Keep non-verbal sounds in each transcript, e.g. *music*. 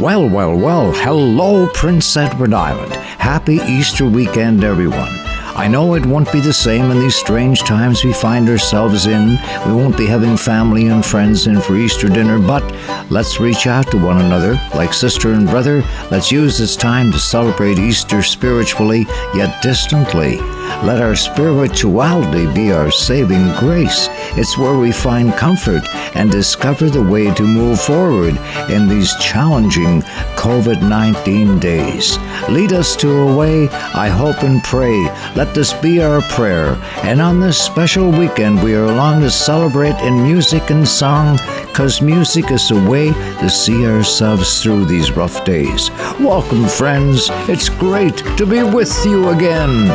Well, well, well, hello, Prince Edward Island. Happy Easter weekend, everyone. I know it won't be the same in these strange times we find ourselves in. We won't be having family and friends in for Easter dinner, but let's reach out to one another like sister and brother. Let's use this time to celebrate Easter spiritually yet distantly. Let our spirituality be our saving grace. It's where we find comfort and discover the way to move forward in these challenging COVID 19 days. Lead us to a way, I hope and pray. Let this be our prayer. And on this special weekend, we are along to celebrate in music and song, because music is a way to see ourselves through these rough days. Welcome, friends. It's great to be with you again.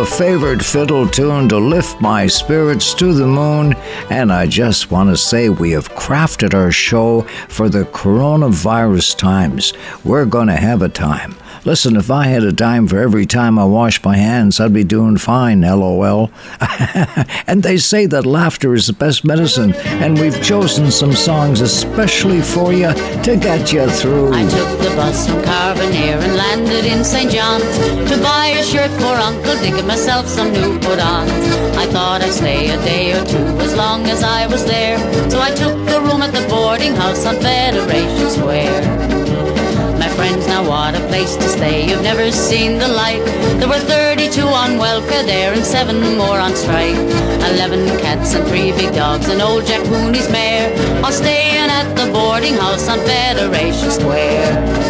A favorite fiddle tune to lift my spirits to the moon. And I just want to say we have crafted our show for the coronavirus times. We're going to have a time. Listen, if I had a dime for every time I wash my hands, I'd be doing fine, lol. *laughs* and they say that laughter is the best medicine, and we've chosen some songs especially for you to get you through. I took the bus from Carbonear and landed in St. John's to buy a shirt for Uncle Dick and myself some new put-ons. I thought I'd stay a day or two as long as I was there, so I took a room at the boarding house on Federation Square friends, now what a place to stay. You've never seen the like. There were 32 on welfare there and seven more on strike. Eleven cats and three big dogs and old Jack Mooney's mare. All staying at the boarding house on Federation Square.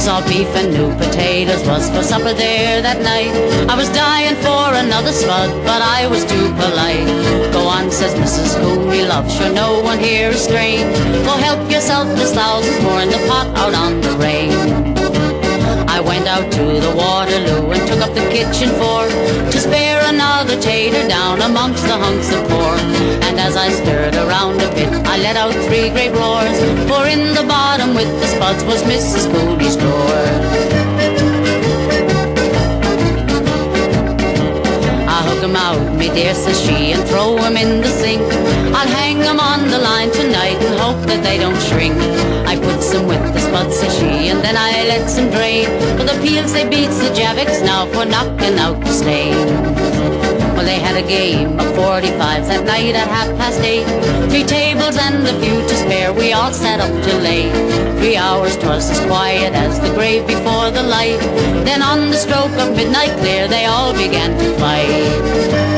Salt beef and new potatoes was for supper there that night. I was dying for another spud, but I was too polite. Go on, says Mrs. Cooney, love, sure no one here is strange. Go help yourself, there's thousands more in the pot out on the range. I went out to the Waterloo and took up the kitchen floor to spare another tater down amongst the hunks of pork. And as I stirred around a bit, I let out three great roars, for in the bottom with the spuds was Mrs. Cooley's drawer. Hook 'em out, me dear, says she, and throw 'em in the sink. I'll hang 'em on the line tonight and hope that they don't shrink. I put some with the spuds, says she, and then I let some drain. For the peels they beats the Javex now for knocking out the stain. Well, they had a game of 45s that night at half past eight. Three tables and a few to spare, we all sat up till late. Three hours, twas as quiet as the grave before the light. Then on the stroke of midnight clear, they all began to fight.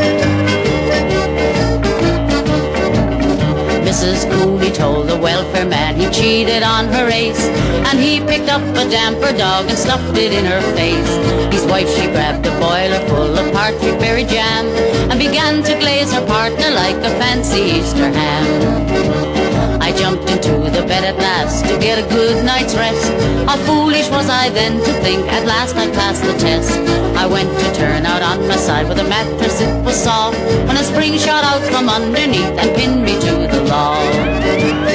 Mrs. Cooley told the welfare man he cheated on her ace. And he picked up a damper dog and stuffed it in her face. His wife, she grabbed a boiler full of partridge berry jam and began to glaze her partner like a fancy Easter ham. I jumped into get a good night's rest. How foolish was I then to think at last I passed the test. I went to turn out on my side with a mattress, it was soft. When a spring shot out from underneath and pinned me to the log.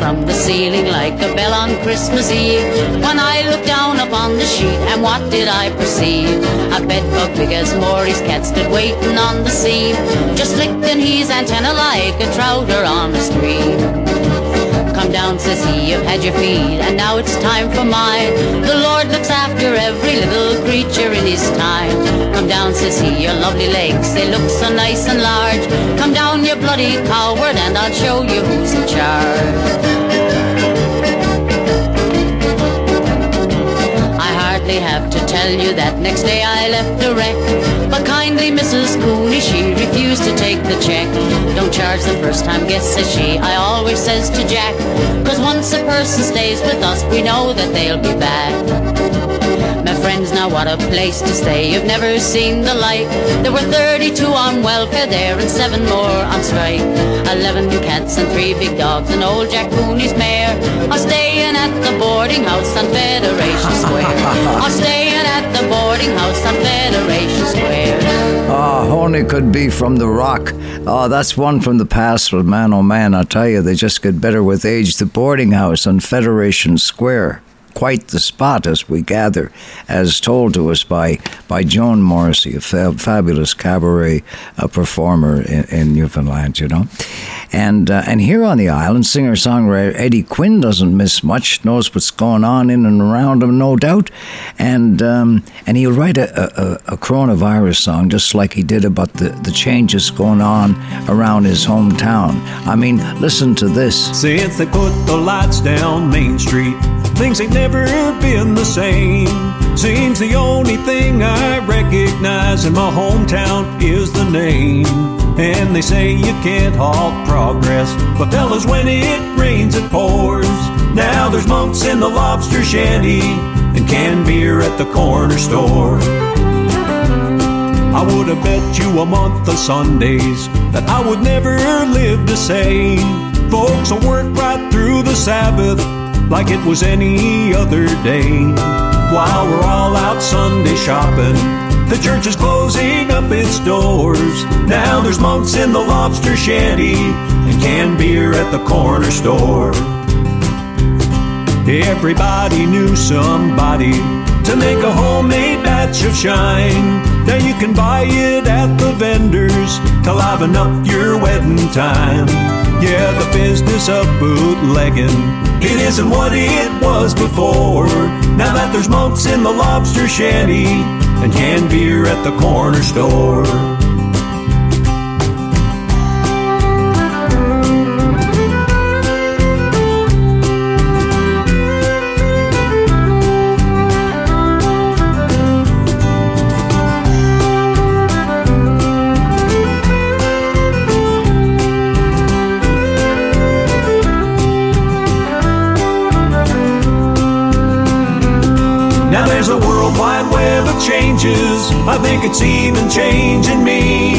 From the ceiling like a bell on Christmas Eve. When I looked down upon the sheet, and what did I perceive? A bedbug big as Maury's cat stood waiting on the seam, just licking his antenna like a trouter on a stream. Come down, says he, you've had your feed, and now it's time for mine. The Lord looks after every little creature in his time. Come down, says he, your lovely legs, they look so nice and large. Come down, you bloody coward, and I'll show you who's in charge. Hardly have to tell you that next day I left a wreck. But kindly Mrs. Cooney, she refused to take the check. Don't charge the first time guest, says she. I always says to Jack, cause once a person stays with us, we know that they'll be back. Now what a place to stay. You've never seen the like. There were 32 on welfare there and seven more on strike. Eleven cats and three big dogs and old Jack Cooney's mare are staying at the boarding house on Federation Square. *laughs* are staying at the boarding house on Federation Square. Ah, oh, only could be from the rock. Oh, that's one from the past, but man, oh man, I tell you, they just get better with age. The boarding house on Federation Square quite the spot as we gather, as told to us by, by Joan Morrissey, a fabulous cabaret uh, performer in, in, Newfoundland, you know. And, uh, and here on the island, singer songwriter Eddie Quinn doesn't miss much, knows what's going on in and around him, no doubt. And, um, and he'll write a, a, a, coronavirus song just like he did about the, the changes going on around his hometown. I mean, listen to this. Since they put the lights down Main Street, things ain't never been the same. Seems the only thing I recognize in my hometown is the name. And they say you can't halt progress, but fellas, when it rains, it pours. Now there's monks in the lobster shanty and canned beer at the corner store. I would have bet you a month of Sundays that I would never live the same. Folks will work right through the Sabbath like it was any other day. While we're all out Sunday shopping, the church is closing up its doors. Now there's monks in the lobster shanty and canned beer at the corner store. Everybody knew somebody to make a homemade batch of shine. Now you can buy it at the vendors to liven up your wedding time. Yeah, the business of bootlegging it isn't what it was before. Now that there's monks in the lobster shanty and canned beer at the corner store. I think it's even changing me.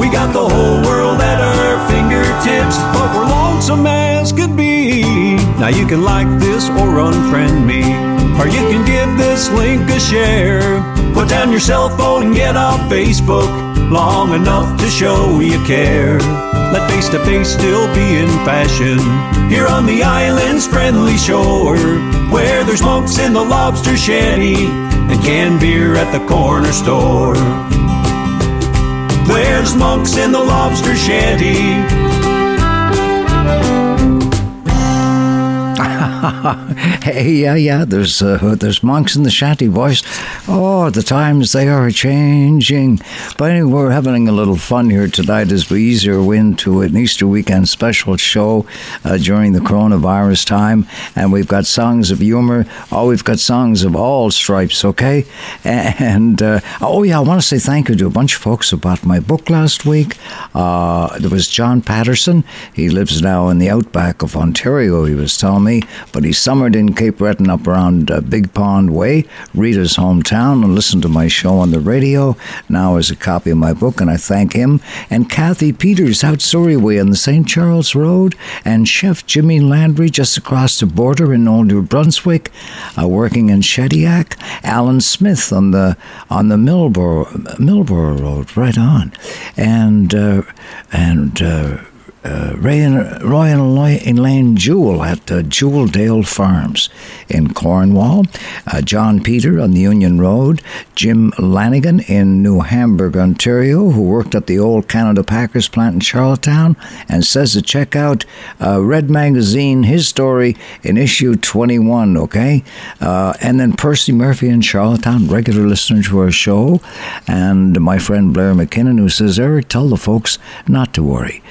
We got the whole world at our fingertips, but we're lonesome as could be. Now you can like this or unfriend me, or you can give this link a share. Put down your cell phone and get off Facebook long enough to show you care. Let face to face still be in fashion here on the island's friendly shore, where there's monks in the lobster shanty and canned beer at the corner store. There's monks in the lobster shanty *laughs* hey, yeah, yeah. There's uh, there's monks in the shanty, boys. Oh, the times they are changing. But anyway, we're having a little fun here tonight as we ease our way into an Easter weekend special show uh, during the coronavirus time, and we've got songs of humor. Oh, we've got songs of all stripes. Okay, *laughs* and uh, oh yeah, I want to say thank you to a bunch of folks who bought my book last week. Uh, there was John Patterson. He lives now in the outback of Ontario. He was telling me but he summered in Cape Breton up around uh, Big Pond Way, Rita's hometown, and listened to my show on the radio. Now as a copy of my book, and I thank him. And Kathy Peters out Surrey Way on the St. Charles Road, and Chef Jimmy Landry just across the border in Old New Brunswick, uh, working in Shediac. Alan Smith on the on the Millboro Millboro Road, right on, and uh, and uh, uh, Ray and, Roy and Jewell at uh, Jewelldale Farms in Cornwall, uh, John Peter on the Union Road, Jim Lanigan in New Hamburg, Ontario, who worked at the old Canada Packers plant in Charlottetown and says to check out uh, Red Magazine, his story in issue 21, okay? Uh, and then Percy Murphy in Charlottetown, regular listener to our show, and my friend Blair McKinnon, who says, Eric, tell the folks not to worry.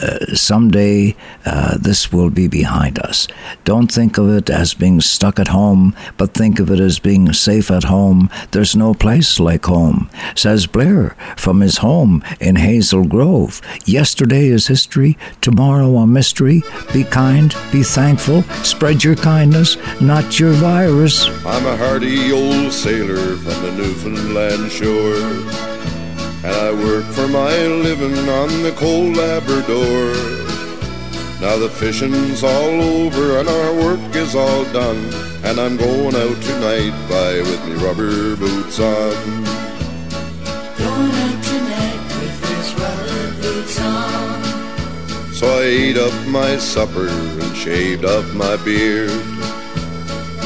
Uh, someday uh, this will be behind us. Don't think of it as being stuck at home, but think of it as being safe at home. There's no place like home, says Blair from his home in Hazel Grove. Yesterday is history, tomorrow a mystery. Be kind, be thankful, spread your kindness, not your virus. I'm a hardy old sailor from the Newfoundland shore. And I work for my living on the cold Labrador. Now the fishing's all over and our work is all done. And I'm going out tonight by with me rubber boots on. Going out tonight with his rubber boots on. So I ate up my supper and shaved off my beard.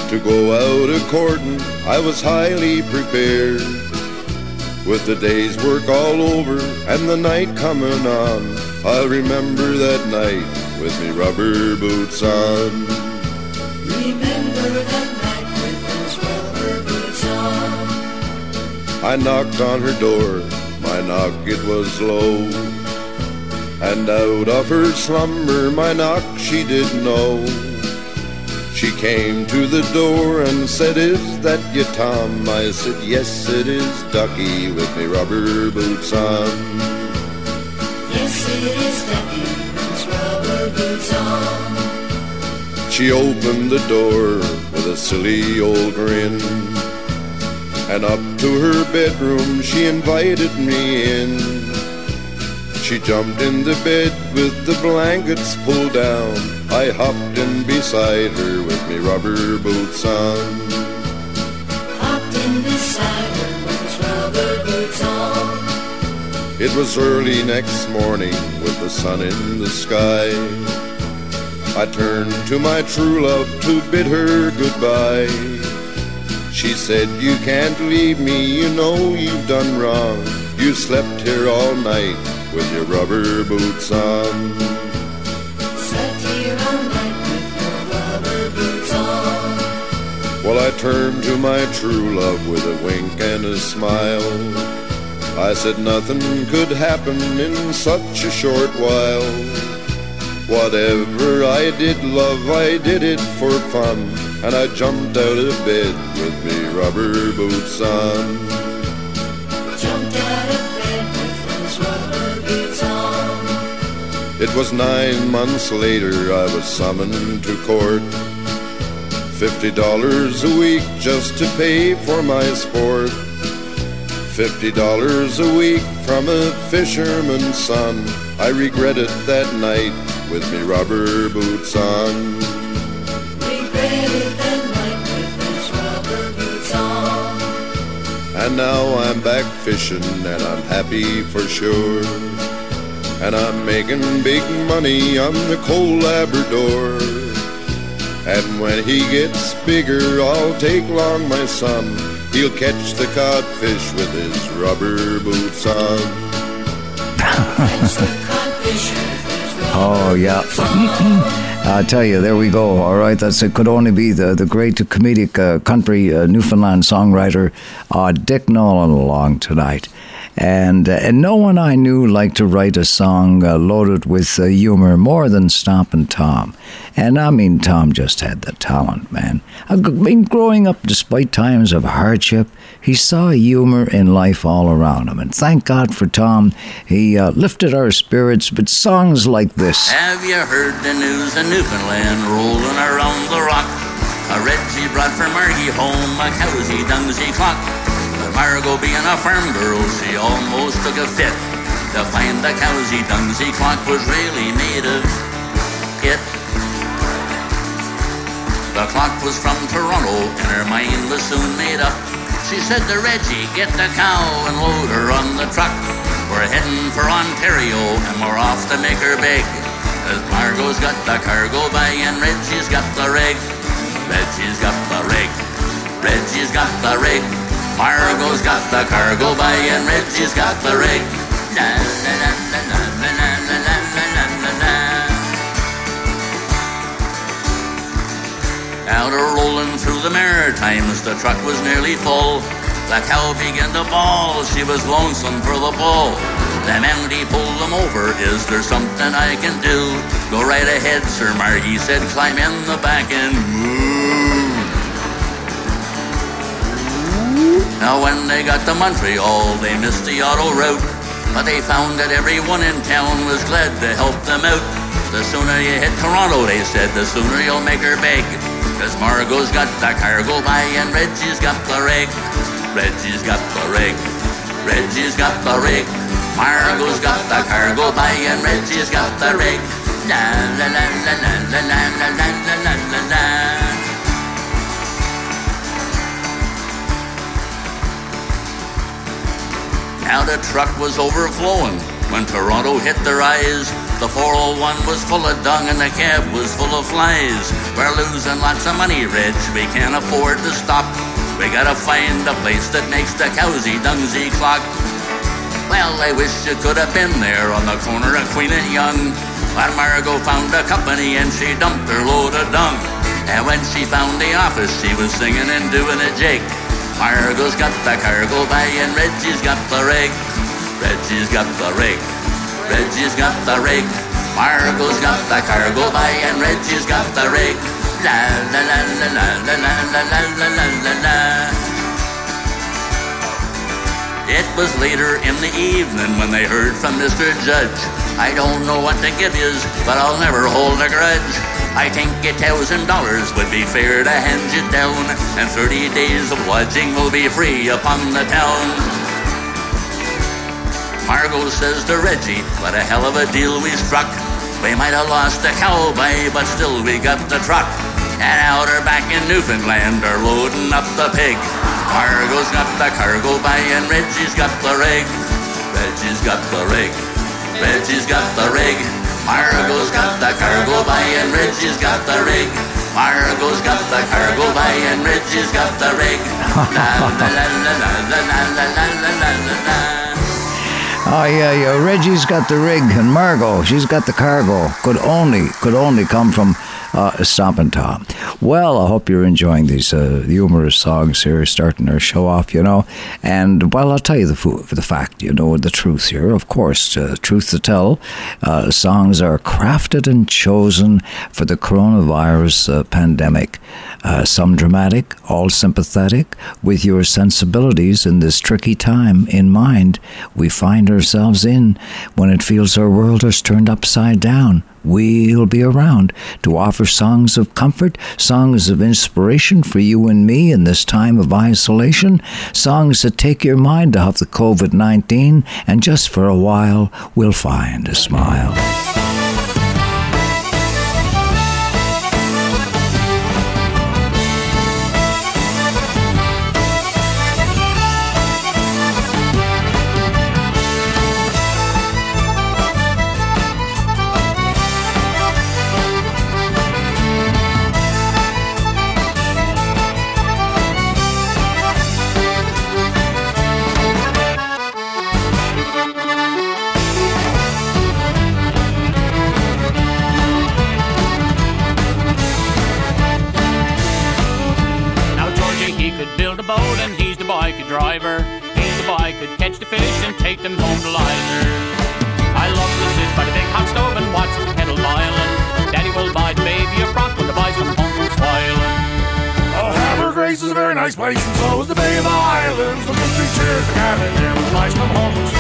To go out a courting, I was highly prepared. With the day's work all over and the night coming on, I'll remember that night with me rubber boots on. Remember that night with his rubber boots on. I knocked on her door, my knock it was low. And out of her slumber, my knock she did know. She came to the door and said, Is that you, Tom? I said, Yes, it is Ducky with me rubber boots on. Yes, it is Ducky with rubber boots on. She opened the door with a silly old grin. And up to her bedroom she invited me in. She jumped in the bed with the blankets pulled down. I hopped in beside her with me rubber boots on. Hopped in beside her with rubber boots on. It was early next morning with the sun in the sky. I turned to my true love to bid her goodbye. She said, You can't leave me, you know you've done wrong. You slept here all night with your rubber boots on. Slept here all night with your rubber boots on. Well, I turned to my true love with a wink and a smile. I said nothing could happen in such a short while. Whatever I did, love, I did it for fun. And I jumped out of bed with me rubber boots on. It was nine months later I was summoned to court. Fifty dollars a week just to pay for my sport. Fifty dollars a week from a fisherman's son. I regretted that night with me rubber boots on. Regretted that night with rubber boots on. And now I'm back fishing and I'm happy for sure. And I'm making big money on the cold Labrador. And when he gets bigger, I'll take along my son. He'll catch the codfish with his rubber boots on. Oh, yeah. I tell you, there we go. All right, that's it. Could only be the, the great comedic uh, country uh, Newfoundland songwriter uh, Dick Nolan along tonight. And, uh, and no one I knew liked to write a song uh, loaded with uh, humor more than Stompin' Tom. And I mean, Tom just had the talent, man. I mean, growing up despite times of hardship, he saw humor in life all around him. And thank God for Tom, he uh, lifted our spirits with songs like this. Have you heard the news of Newfoundland rolling around the rock? A Reggie brought from Margie home a cowsy dungsy clock. Margo being a farm girl, she almost took a fit to find the cowsy dungsy clock was really made of it. The clock was from Toronto and her mind was soon made up. She said to Reggie, get the cow and load her on the truck. We're heading for Ontario and we're off to make her big. Cause Margo's got the cargo by and Reggie's got the rig. Reggie's got the rig. Reggie's got the rig. Margo's got the cargo by and Reggie's got the rig. Na, na. Out rolling through the Maritimes, the truck was nearly full. The cow began to bawl, she was lonesome for the bull. The Mountie pulled him over. Is there something I can do? Go right ahead, Sir Margie said. Climb in the back and move. Now when they got to Montreal, they missed the auto route. But they found that everyone in town was glad to help them out. The sooner you hit Toronto, they said, the sooner you'll make her beg. Cause Margo's got the cargo by and Reggie's got the rig. Reggie's got the rig. Reggie's got the rig. Margo's got the cargo by and Reggie's got the rig. La la la la la la la la la la la Now the truck was overflowing when Toronto hit their eyes. The 401 was full of dung and the cab was full of flies. We're losing lots of money, Reg. We can't afford to stop. We gotta find a place that makes the cowsy dungsy clock. Well, I wish you could have been there on the corner of Queen and Yonge. When Margo found a company and she dumped her load of dung. And when she found the office, she was singing and doing a jig. Margo's got the cargo by and Reggie's got the rig. Reggie's got the rig. Reggie's got the rig. Margo's got the cargo by and Reggie's got the rig. La la la la la la la la la la la la. It was later in the evening when they heard from Mr. Judge. I don't know what to give yous, but I'll never hold a grudge. I think a thousand dollars would be fair to hand you down, and thirty days of lodging will be free upon the town. Margo says to Reggie, what a hell of a deal we struck. We might have lost the cowboy, but still we got the truck. And out her back in Newfoundland are loading up the pig. Margo's got the cargo by and Reggie's got the rig. Reggie's got the rig. Reggie's got the rig. Margo's got the cargo by and Richie's got the rig. Margo's got the cargo by and Richie's got the rig. Oh yeah, yeah. Reggie's got the rig, and Margo, she's got the cargo. Could only, could only come from uh, Stompin' Tom. Well, I hope you're enjoying these uh, humorous songs here, starting our show off. You know, and well, I'll tell you the the fact. You know, the truth here, of course, uh, truth to tell. Uh, songs are crafted and chosen for the coronavirus uh, pandemic. Uh, some dramatic, all sympathetic, with your sensibilities in this tricky time in mind we find ourselves in when it feels our world is turned upside down. We'll be around to offer songs of comfort, songs of inspiration for you and me in this time of isolation, songs that take your mind off the COVID 19, and just for a while, we'll find a smile. space and so is the Bay of Islands. The mystery shares the cabin and the lights come home.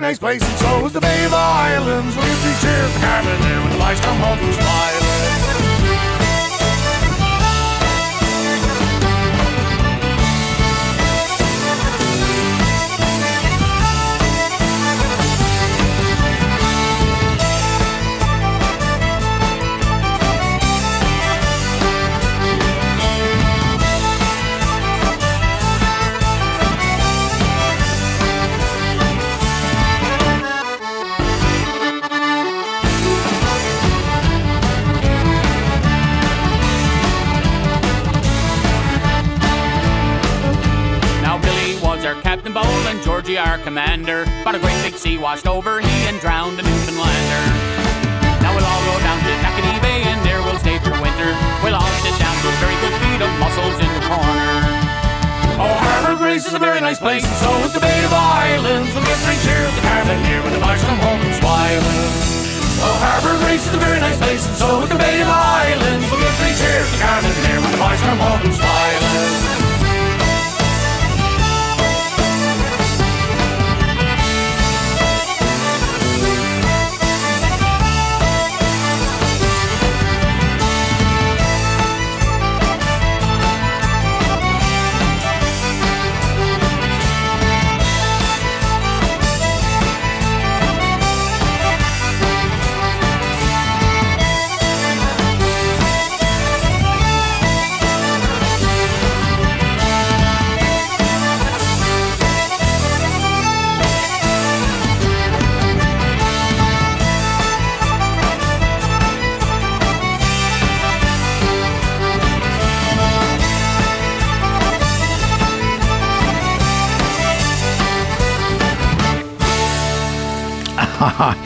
Very nice place, and so is the Bay of Islands. Country cheers the cabin there when the boys come home from smiling. Our. But a great big sea washed over he and drowned the Newfoundlander. Now we'll all go down to Nackety Bay and there we'll stay through winter. We'll all sit down to a very good feed of mussels in the corner. Oh, Harbour oh, Grace is a very nice place, and so is the Bay of Islands. We'll give three cheers to Carmen here when the boys come home from smiling. Oh, Harbour Grace is a very nice place, and so is the Bay of Islands. We'll give three cheers to Carmen here when the boys come home from smiling.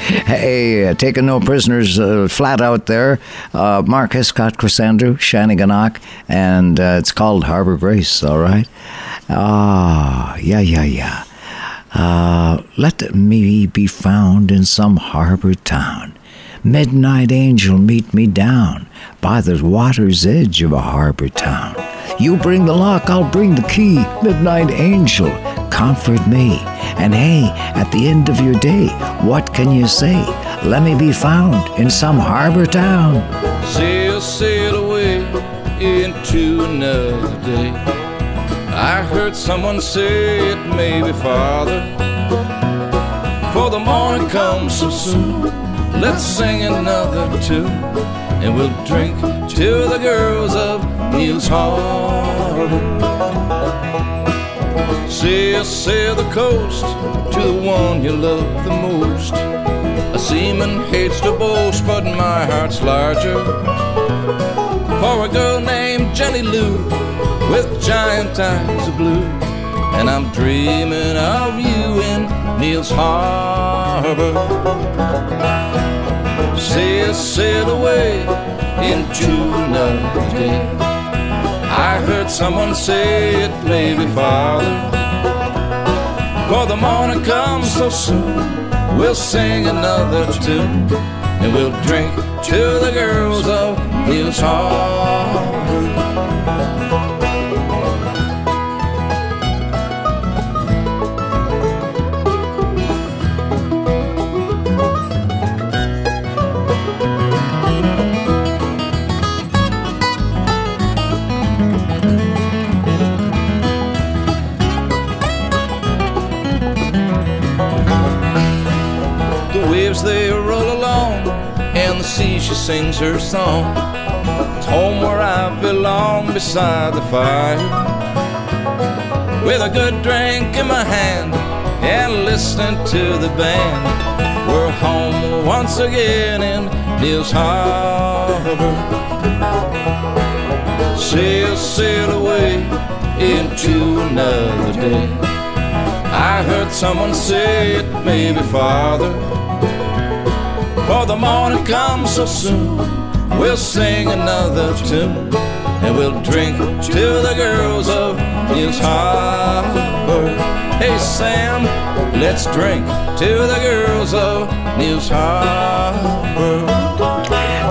Hey, uh, taking no prisoners uh, flat out there. Uh, Mark Hiscock, Chrysandru, Shanneyganock, and uh, it's called Harbor Grace, all right? Ah, yeah, yeah, yeah. Uh, let me be found in some harbor town. Midnight angel, meet me down by the water's edge of a harbor town. You bring the lock, I'll bring the key. Midnight angel, comfort me. And hey, at the end of your day, what can you say? Let me be found in some harbor town. Sail, sail away into another day. I heard someone say it may be farther. For the morning comes so soon. Let's sing another tune, and we'll drink to the girls of Neil's Harbor. Sail, sail the coast to the one you love the most. A seaman hates to boast, but my heart's larger. For a girl named Jenny Lou with giant eyes of blue. And I'm dreaming of you in Neil's Harbor. Sail, sail away into another day. I heard someone say it may be farther. For the morning comes so soon, we'll sing another tune. And we'll drink to the girls of Neil's Harbor. She sings her song. It's home where I belong beside the fire. With a good drink in my hand and listening to the band. We're home once again in Neil's Harbor. Sail, sail away into another day. I heard someone say it may be farther. For the morning comes so soon, we'll sing another tune. And we'll drink to the girls of Neil's Harbor. Hey Sam, let's drink to the girls of Neil's Harbor.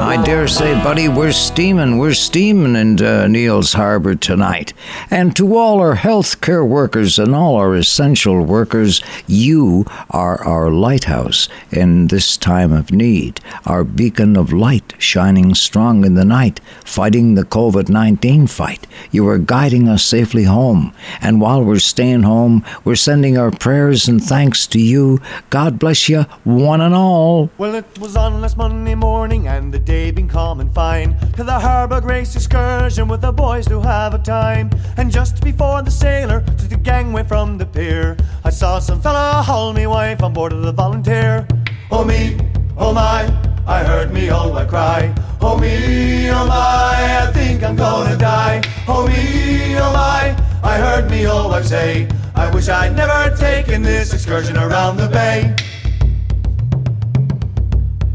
I dare say, buddy, we're steaming. We're steaming in uh, Neil's Harbor tonight. And to all our healthcare workers and all our essential workers, you are our lighthouse in this time of need, our beacon of light shining strong in the night, fighting the COVID 19 fight. You are guiding us safely home. And while we're staying home, we're sending our prayers and thanks to you. God bless you, one and all. Well, it was on last Monday morning, and the day been calm and fine. To the Harbour Grace excursion with the boys to have a time. And just before the sailor took the gangway from the pier, I saw some fella haul me wife on board of the Volunteer. Oh me, oh my, I heard me old wife cry. Oh me, oh my, I think I'm gonna die. Oh me, oh my, I heard me old wife say. I wish I'd never taken this excursion around the bay.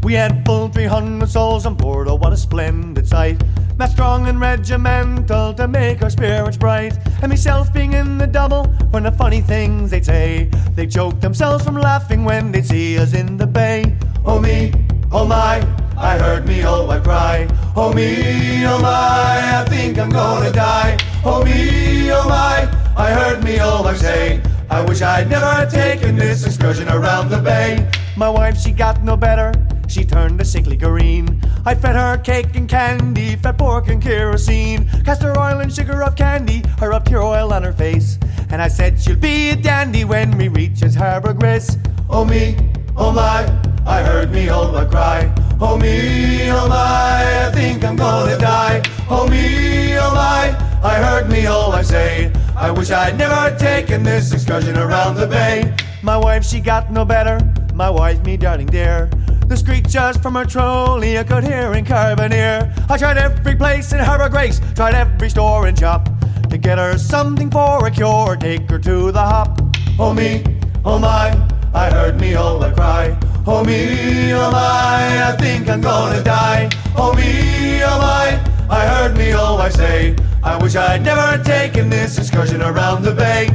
We had full 300 souls on board, oh what a splendid sight. Met strong and regimental to make our spirits bright. And myself being in the double when the funny things they'd say. They choked themselves from laughing when they'd see us in the bay. Oh me, oh my, I heard me old wife cry. Oh me, oh my, I think I'm gonna die. Oh me, oh my, I heard me old wife say. I wish I'd never taken this excursion around the bay. My wife, she got no better. She turned a sickly green. I fed her cake and candy, fed pork and kerosene, castor oil and sugar of candy, her up pure oil on her face. And I said she'll be a dandy when we reaches Harbour Grace. Oh me, oh my, I heard me oh, old one cry. Oh me, oh my, I think I'm gonna die. Oh me, oh my, I heard me oh, old wife say. I wish I'd never taken this excursion around the bay. My wife, she got no better. My wife, me darling dear. The screeches from her trolley I could hear in Carbonear. I tried every place in Harbour Grace, tried every store and shop to get her something for a cure, take her to the hop. Oh me, oh my, I heard me old a cry. Oh me, oh my, I think I'm gonna die. Oh me, oh my, I heard me old I say, I wish I'd never taken this excursion around the bay.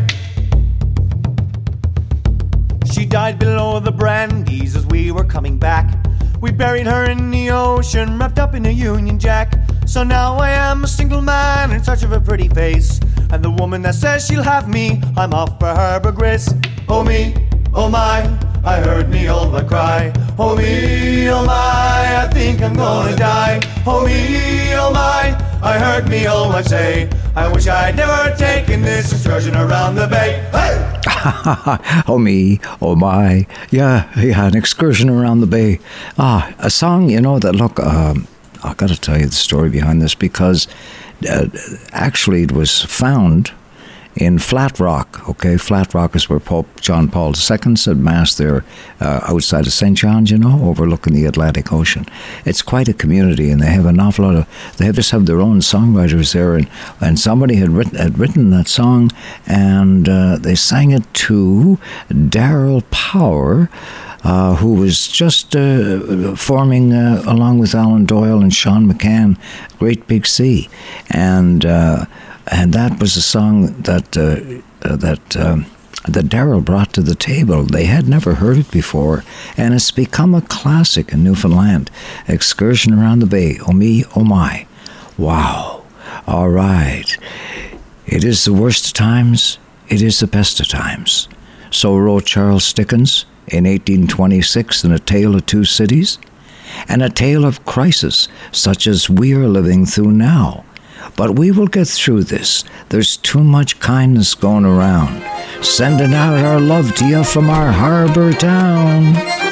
She died below the brandies as we were coming back. We buried her in the ocean, wrapped up in a Union Jack. So now I am a single man in search of a pretty face. And the woman that says she'll have me, I'm off for Harbour Grace. Oh me, oh my, I heard me one cry. Oh me, oh my, I think I'm gonna die. Oh me, oh my, I heard me wife say, I wish I'd never taken this excursion around the bay. Hey! *laughs* oh me, oh my, yeah, yeah, an excursion around the bay. Ah, a song, you know that. Look, um, I got to tell you the story behind this because uh, actually it was found in Flat Rock. Okay, Flat Rock is where Pope John Paul II said mass there, uh, outside of St. John's. You know, overlooking the Atlantic Ocean. It's quite a community, and they have an awful lot of. They just have their own songwriters there, and and somebody had written had written that song, and uh, they sang it to Darrell Power. Uh, who was just uh, forming, uh, along with Alan Doyle and Sean McCann, Great Big Sea, and uh, and that was a song that uh, uh, that. Um, that Darrell brought to the table. They had never heard it before, and it's become a classic in Newfoundland. Excursion around the bay. Oh me, oh my. Wow. All right. It is the worst of times, it is the best of times. So wrote Charles Dickens in 1826 in A Tale of Two Cities, and a tale of crisis such as we are living through now. But we will get through this. There's too much kindness going around. Sending out our love to you from our harbor town.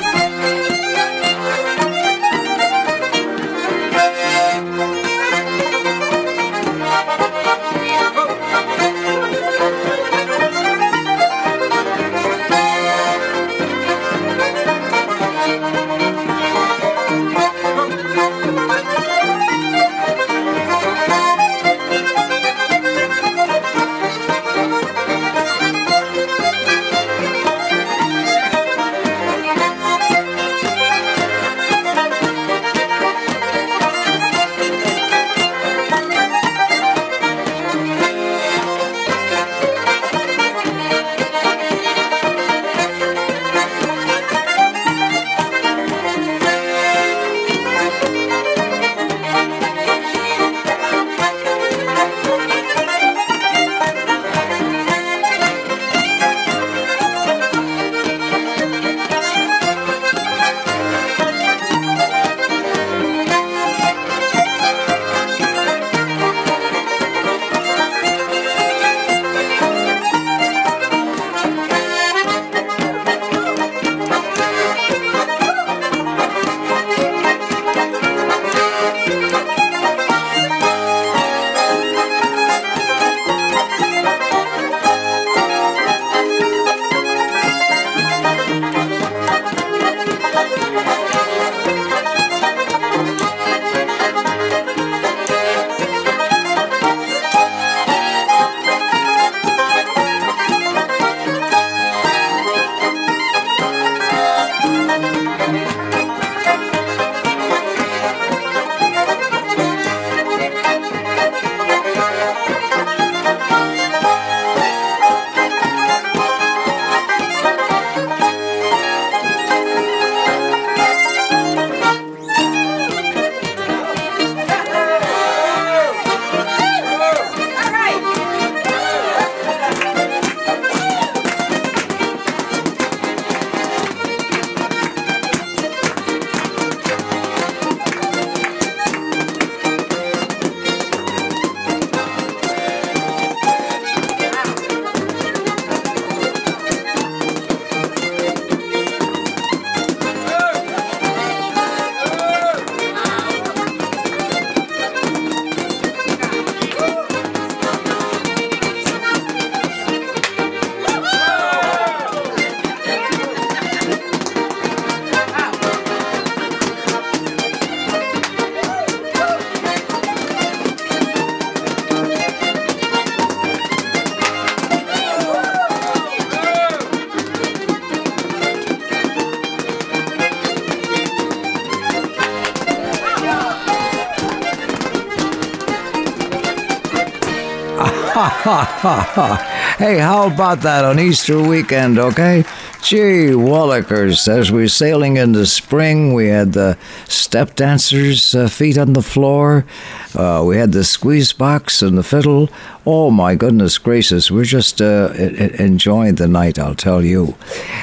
*laughs* hey, how about that on Easter weekend, okay? Gee, Wallikers, as we're sailing into spring, we had the step dancers' uh, feet on the floor. Uh, we had the squeeze box and the fiddle. Oh, my goodness gracious, we're just uh, enjoying the night, I'll tell you.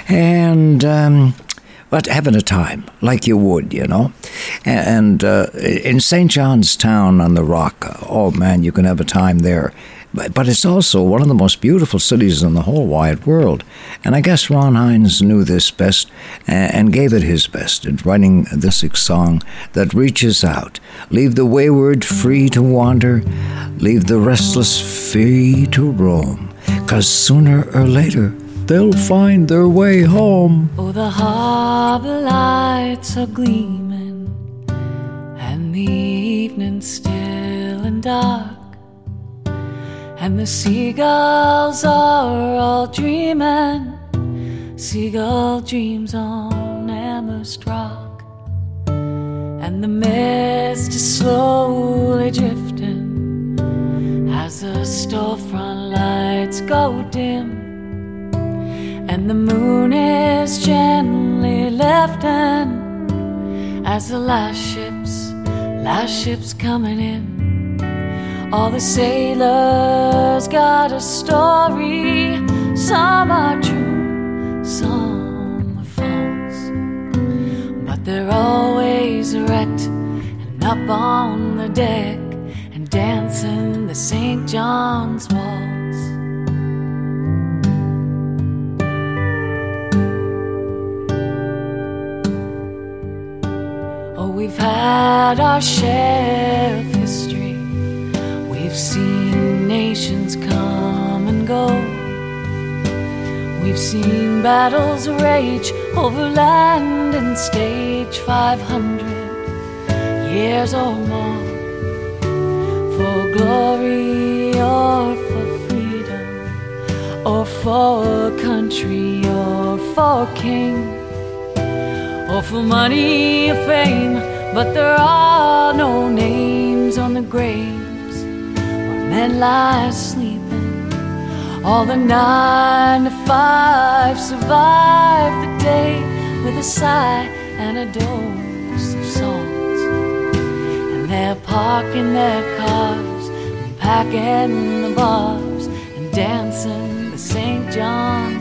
And, um, but having a time like you would, you know. And uh, in St. John's Town on the Rock, oh man, you can have a time there. But it's also one of the most beautiful cities in the whole wide world. And I guess Ron Hynes knew this best and gave it his best in writing this song that reaches out. Leave the wayward free to wander, leave the restless free to roam. Cause sooner or later, they'll find their way home. Oh, the harbor lights are gleaming, and the evening still and dark. And the seagulls are all dreaming, seagull dreams on Amherst Rock. And the mist is slowly drifting as the storefront lights go dim. And the moon is gently lifting as the last ships, last ships coming in. All the sailors got a story. Some are true, some are false. But they're always erect and up on the deck and dancing the St. John's waltz. Oh, we've had our share of history seen nations come and go. We've seen battles rage over land and stage 500 years or more. For glory or for freedom, or for country or for king, or for money or fame, but there are no names on the grave men lie sleeping. All the nine to five survive the day with a sigh and a dose of salt. And they're parking their cars and packing the bars and dancing the St. John's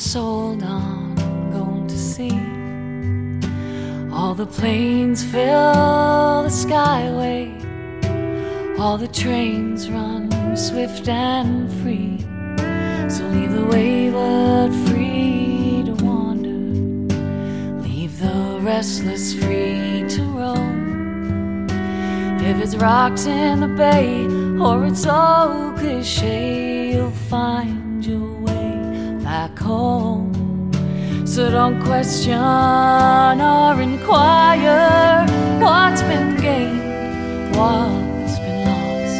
sold on going to sea. All the planes fill the skyway, all the trains run swift and free. So leave the wayward free to wander, leave the restless free to roam. If it's rocks in the bay, or it's so cliche, you'll find back home. So don't question or inquire what's been gained, what's been lost.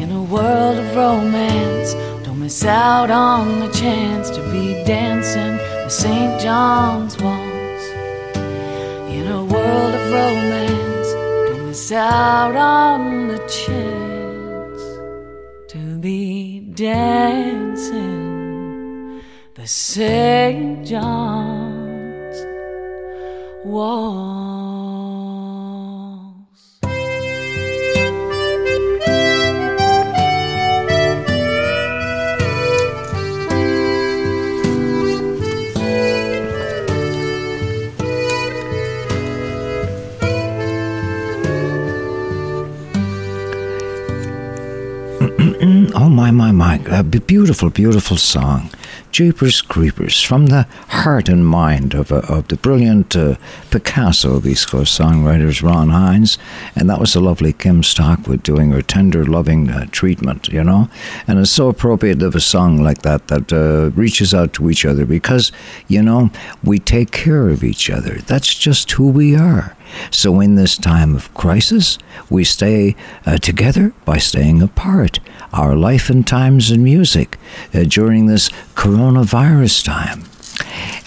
In a world of romance, don't miss out on the chance to be dancing the St. John's waltz. In a world of romance, don't miss out on the chance to be dancing the St. John's waltz. *clears throat* oh my, my, my. A beautiful, beautiful song. Jeepers Creepers, from the heart and mind of, uh, of the brilliant uh, Picasso of East Coast songwriters, Ron Hynes, And that was a lovely Kim Stockwood doing her tender, loving uh, treatment, you know? And it's so appropriate of a song like that that uh, reaches out to each other because, you know, we take care of each other. That's just who we are. So, in this time of crisis, we stay uh, together by staying apart. Our life and times in music uh, during this coronavirus time.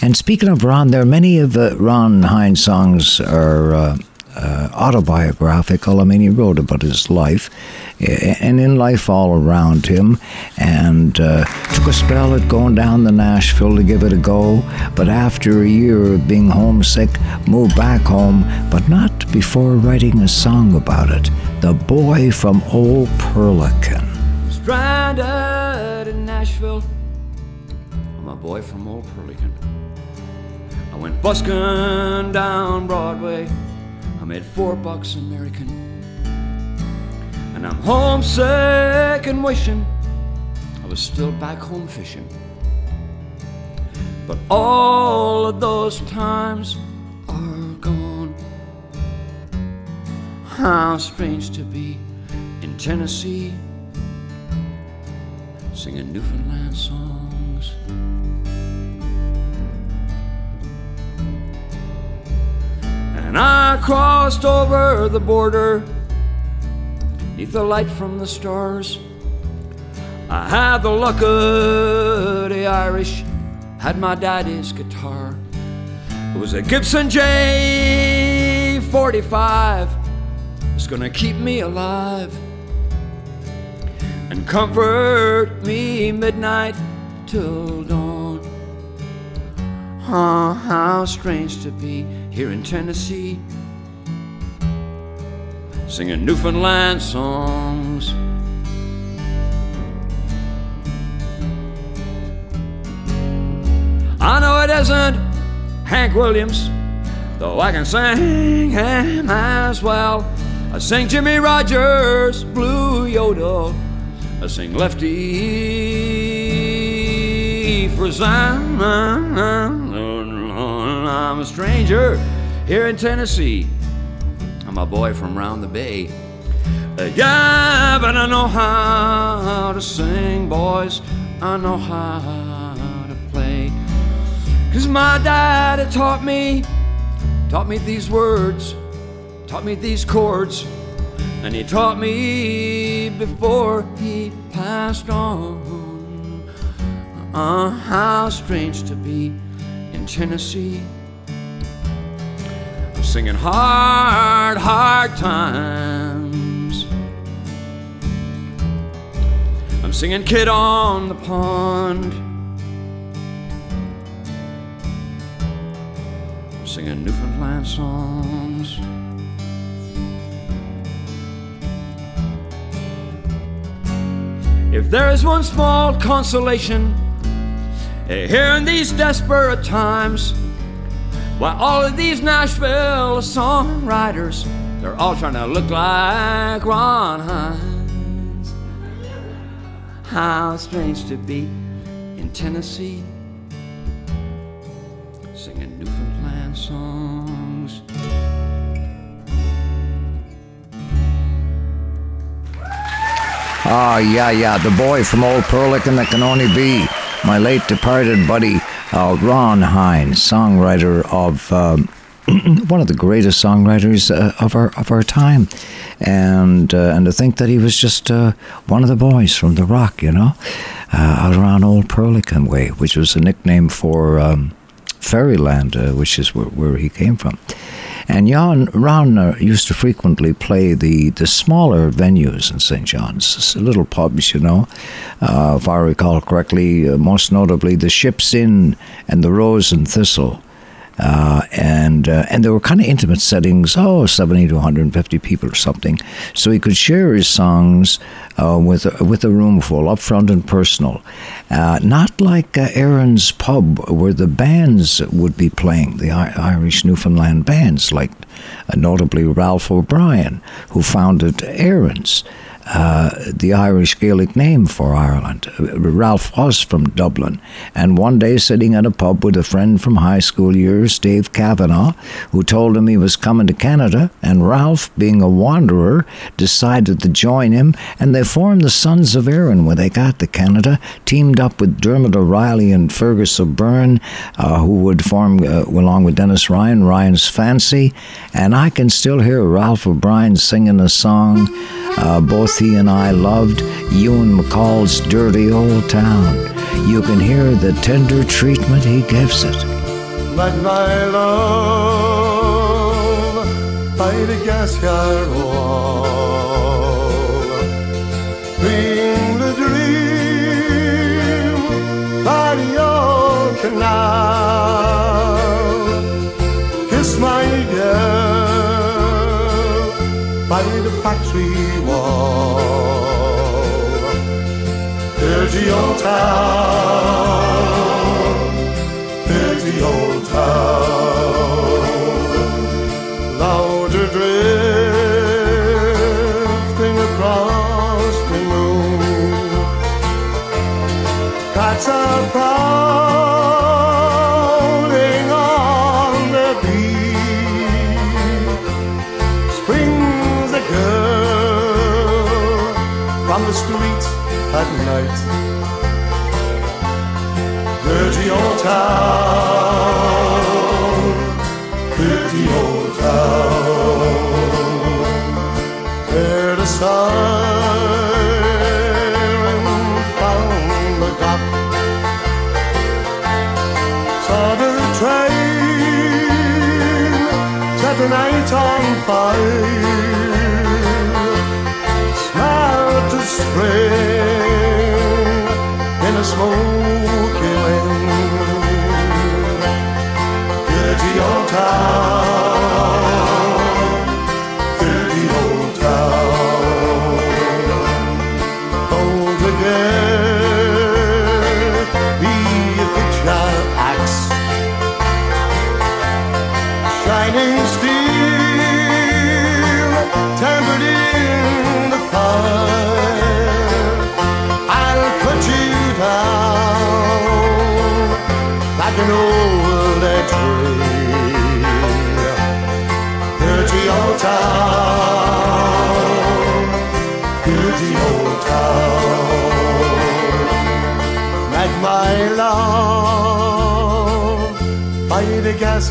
And speaking of Ron, there are many of uh, Ron Hynes songs are uh, uh, autobiographical. I mean, he wrote about his life and in life all around him, and uh, took a spell at going down to Nashville to give it a go. But after a year of being homesick, moved back home, but not before writing a song about it. The Boy from Old Perlican. Stranded in Nashville. I'm a boy from Old Perlican. I went busking down Broadway. I made four bucks American. And I'm homesick and wishing I was still back home fishing. But all of those times are gone. How strange to be in Tennessee singing Newfoundland songs. And I crossed over the border neath the light from the stars. I had the luck of the Irish, had my daddy's guitar. It was a Gibson J45, it's gonna keep me alive and comfort me midnight till dawn. Oh, how strange to be here in Tennessee, singing Newfoundland songs. I know it isn't Hank Williams, though I can sing him as well. I sing Jimmie Rodgers, Blue Yodel. I sing Lefty Frizzell. I'm a stranger here in Tennessee. I'm a boy from round the bay. Uh, yeah, but I know how to sing, boys. I know how to play. Cause my dad had taught me, taught me these words, taught me these chords. And he taught me before he passed on. Uh, how strange to be in Tennessee. I'm singing hard, hard times. I'm singing Kid on the Pond. I'm singing Newfoundland songs. If there is one small consolation eh, here in these desperate times, why all of these Nashville songwriters, they're all trying to look like Ron Hynes. How strange to be in Tennessee, Ah, yeah, yeah, the boy from Old Perlican that can only be my late departed buddy, uh, Ron Hynes, songwriter of. Um, *clears throat* one of the greatest songwriters uh, of our of our time, and uh, and to think that he was just uh, one of the boys from the Rock, you know, uh, out around Old Perlican Way, which was a nickname for um, Ferryland, uh, which is where, where he came from. And Jan, uh, used to frequently play the, the smaller venues in St. John's, little pubs, you know, uh, if I recall correctly, uh, most notably the Ship's Inn and the Rose and Thistle. Uh, and uh, and there were kind of intimate settings, oh, 70 to 150 people or something. So he could share his songs uh, with a, with a room full, up front and personal. Uh, not like uh, Erin's pub, where the bands would be playing, the I- Irish Newfoundland bands, like uh, notably Ralph O'Brien, who founded Erin's. Uh, the Irish Gaelic name for Ireland. Uh, Ralph was from Dublin, and one day sitting at a pub with a friend from high school years, Dave Kavanagh, who told him he was coming to Canada, and Ralph, being a wanderer, decided to join him, and they formed the Sons of Erin when they got to Canada, teamed up with Dermot O'Reilly and Fergus O'Byrne, uh, who would form, uh, along with Dennis Ryan, Ryan's Fancy, and I can still hear Ralph O'Brien singing a song uh, both he and I loved, Ewan MacColl's Dirty Old Town. You can hear the tender treatment he gives it. Like my love by the gas yard wall. Old town, by the gas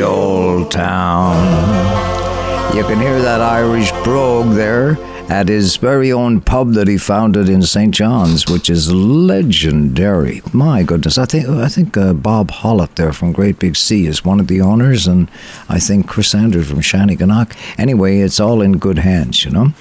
Old town. You can hear that Irish brogue there at his very own pub that he founded in St. John's, which is legendary. My goodness, I think I think uh, Bob Hallett there from Great Big Sea is one of the owners, and I think Chris Andrews from Shanneyganock. Anyway, it's all in good hands, you know.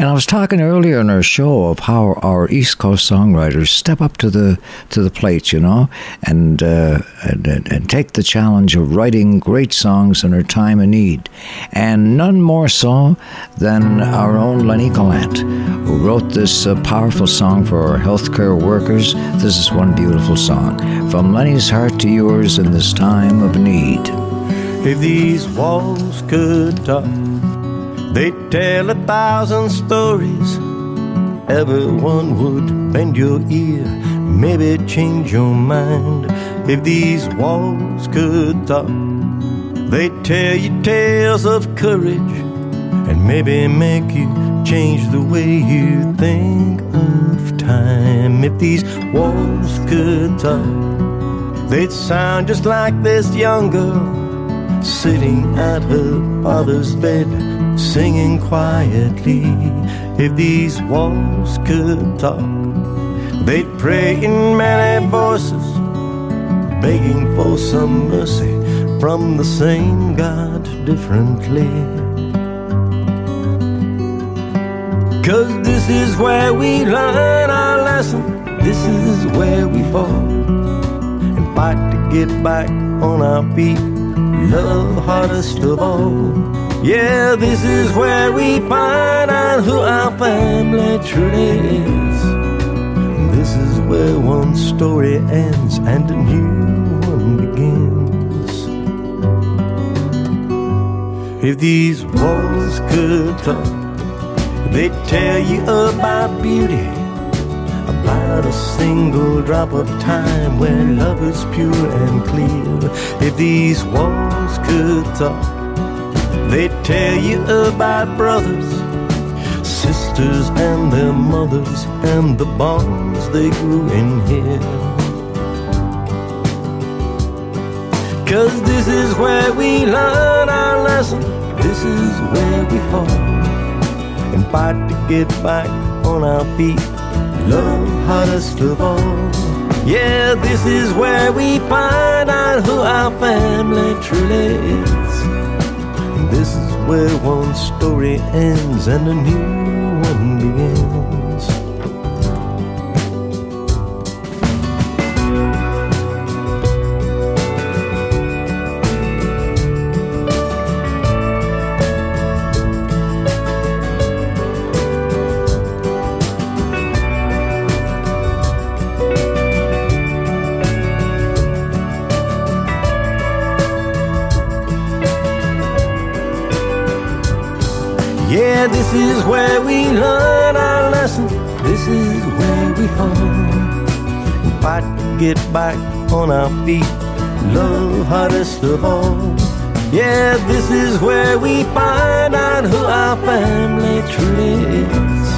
And I was talking earlier in our show of how our East Coast songwriters step up to the to the plate, you know, and uh, and, and, take the challenge of writing great songs in our time of need, and none more so than our own Lennie Gallant, who wrote this uh, powerful song for our healthcare workers. This is one beautiful song from Lennie's heart to yours in this time of need. If these walls could talk, they'd tell a thousand stories. Everyone would bend your ear, maybe change your mind. If these walls could talk, they'd tell you tales of courage and maybe make you change the way you think of time. If these walls could talk, they'd sound just like this young girl sitting at her father's bed, singing quietly. If these walls could talk, they'd pray in many voices, begging for some mercy from the same God differently. Cause this is where we learn our lesson. This is where we fall and fight to get back on our feet. Love hardest of all. Yeah, this is where we find out who our family truly is. This is where one story ends and a new one begins. If these walls could talk, they'd tell you about beauty, about a single drop of time where love is pure and clear. If these walls could talk, they'd tell you about brothers, sisters, and their mothers, and the bonds they grew in here. Cause this is where we learn our lesson, this is where we fall and fight to get back on our feet. Love hardest of all. Yeah, this is where we find out who our family truly is. And this is where one story ends and a new one begins. Is where we learn our lesson. This is where we and fight to get back on our feet. Love hardest of all. Yeah, this is where we find out who our family truly is.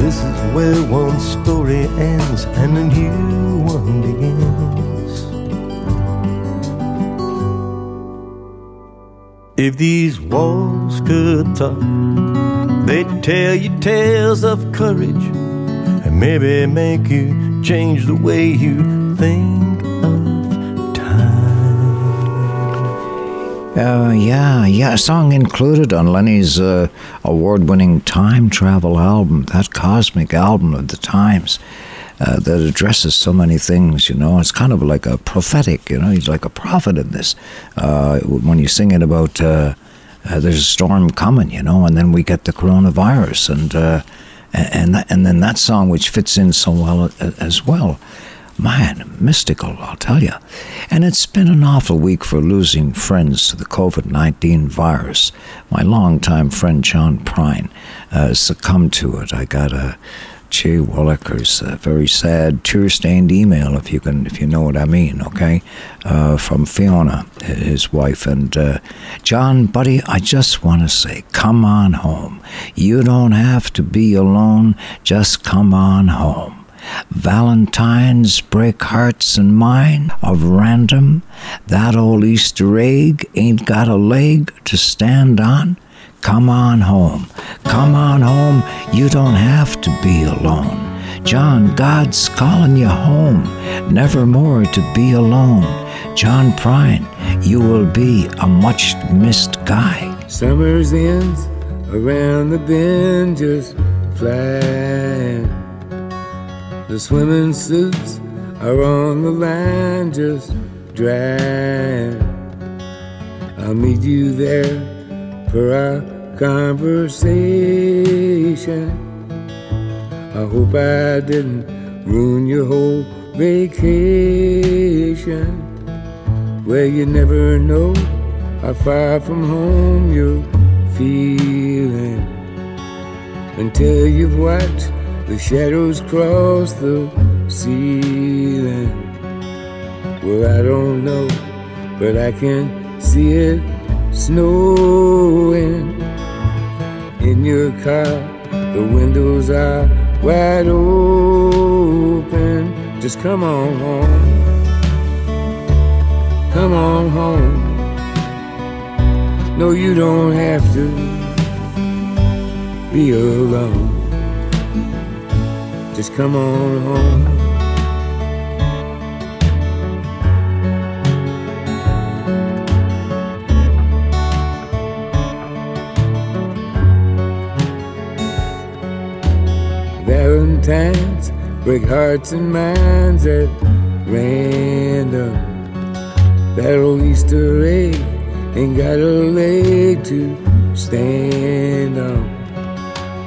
This is where one story ends and a new one begins. If these walls could talk, they'd tell you tales of courage and maybe make you change the way you think of time. Uh, yeah, yeah. A song included on Lennie's uh, award winning time travel album, that cosmic album of the times. Uh, that addresses so many things, you know. It's kind of like a prophetic, you know. He's like a prophet in this. Uh, when you're singing about uh, uh, there's a storm coming, you know, and then we get the coronavirus, and uh, and and then that song which fits in so well as well. Man, mystical, I'll tell you. And it's been an awful week for losing friends to the COVID 19 virus. My longtime friend John Prine uh, succumbed to it. I got a Che Walliker's a very sad, tear-stained email, if you can, if you know what I mean, okay, uh, from Fiona, his wife, and uh, John, buddy, I just want to say, come on home. You don't have to be alone. Just come on home. Valentines break hearts and mine of random. That old Easter egg ain't got a leg to stand on. Come on home. Come on home. You don't have to be alone. John, God's calling you home, never more to be alone. John Prine, you will be a much missed guy. Summer's ends around the bend just flying. The swimming suits are on the line just drying. I'll meet you there for our conversation. I hope I didn't ruin your whole vacation. Well, you never know how far from home you're feeling until you've watched the shadows cross the ceiling. Well, I don't know, but I can see it snowing in your car. The windows are wide open. Just come on home. Come on home. No, you don't have to be alone. Just come on home. Break hearts and minds at random. That old Easter egg ain't got a leg to stand on.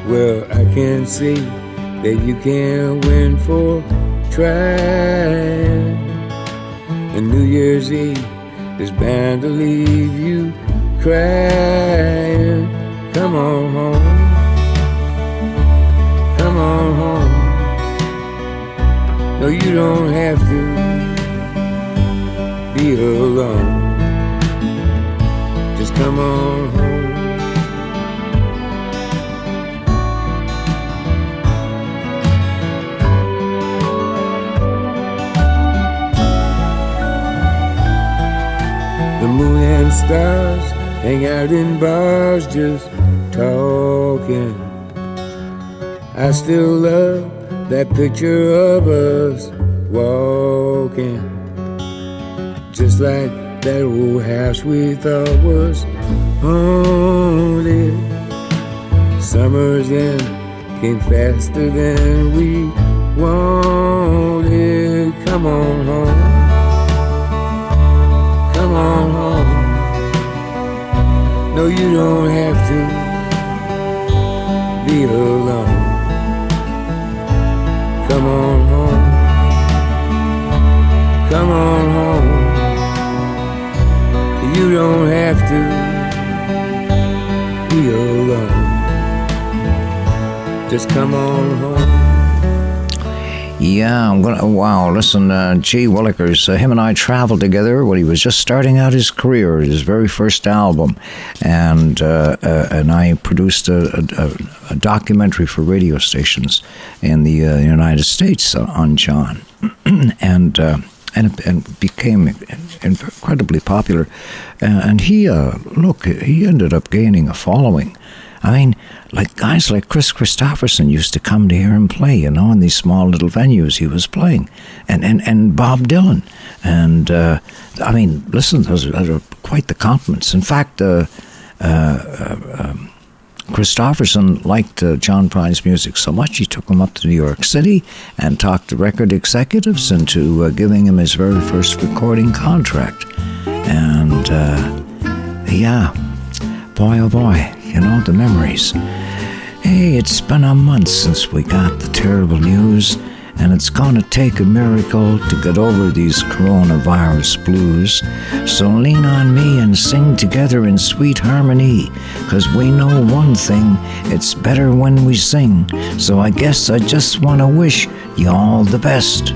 Well, I can see that you can't win for trying. And New Year's Eve is bound to leave you crying. Come on home. Come on home. No, you don't have to be alone. Just come on home. The moon and stars hang out in bars just talking. I still love that picture of us walking. Just like that old house we thought was haunted. Summers then came faster than we wanted. Come on home. Come on home. No, you don't have to be alone. Come on home. You don't have to be alone. Just come on home. Yeah, I'm gonna. Wow, listen, uh, G. Willikers, uh, him and I traveled together when he was just starting out his career, his very first album, and uh, uh, and I produced a, a, a documentary for radio stations in the uh, United States on John, *clears throat* and. Uh, and, and became incredibly popular, and he uh, look he ended up gaining a following. I mean, like guys like Kris Kristofferson used to come to hear him play, you know, in these small little venues he was playing, and and, and Bob Dylan, and uh, I mean, listen, those are, quite the compliments. In fact, uh, uh, um, Kristofferson liked uh, John Prine's music so much he took him up to New York City and talked record executives into uh, giving him his very first recording contract, and uh, yeah, boy oh boy you know, the memories. Hey, it's been a month since we got the terrible news, and it's gonna take a miracle to get over these coronavirus blues. So lean on me and sing together in sweet harmony, cause we know one thing it's better when we sing. So I guess I just wanna wish you all the best.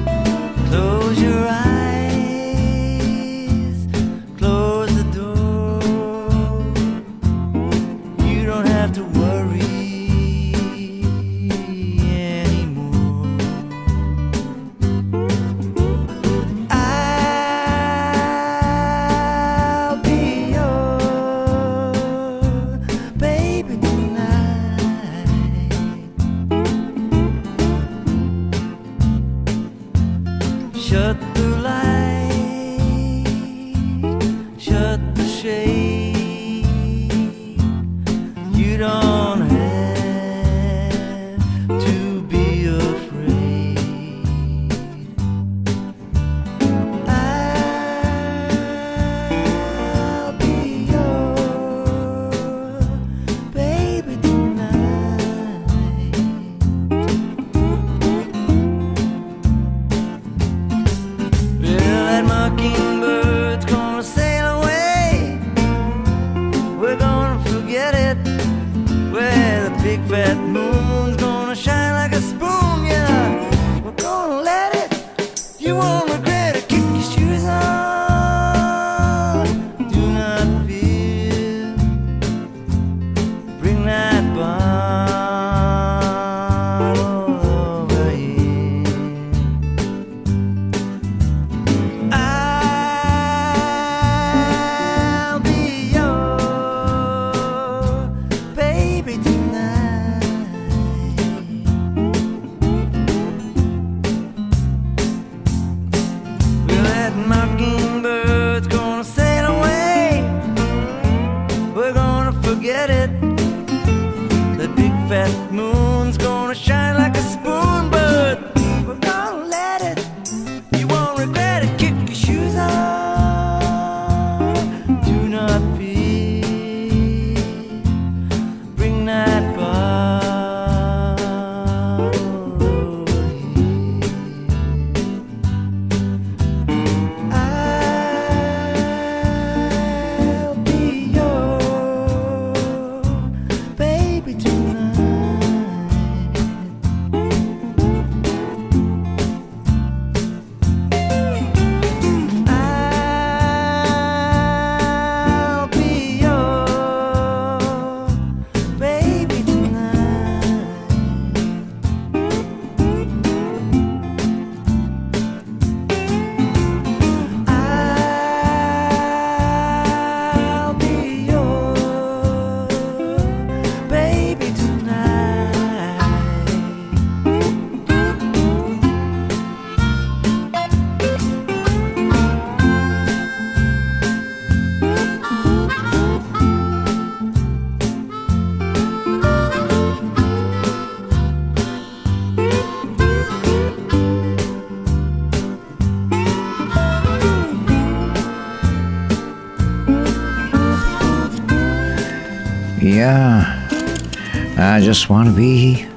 I just want to be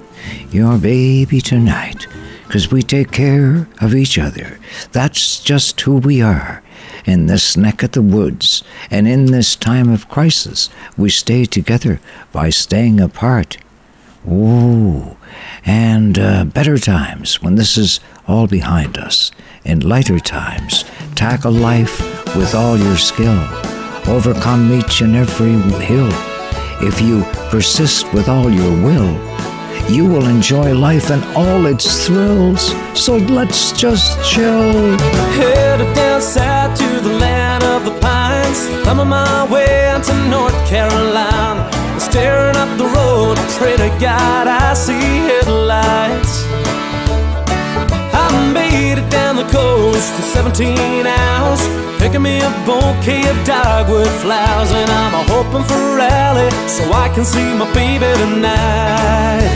your baby tonight. Because we take care of each other. That's just who we are. In this neck of the woods, and in this time of crisis, we stay together by staying apart. Ooh, and uh, better times when this is all behind us. In lighter times, tackle life with all your skill. Overcome each and every hill. If you persist with all your will, you will enjoy life and all its thrills. So let's just chill. Headed down south to the land of the pines. Thumbing my way into North Carolina. Staring up the road, pray to God I see headlights. It down the coast in 17 hours. Picking me a bouquet of dogwood flowers. And I'm a hoping for a rally so I can see my baby tonight.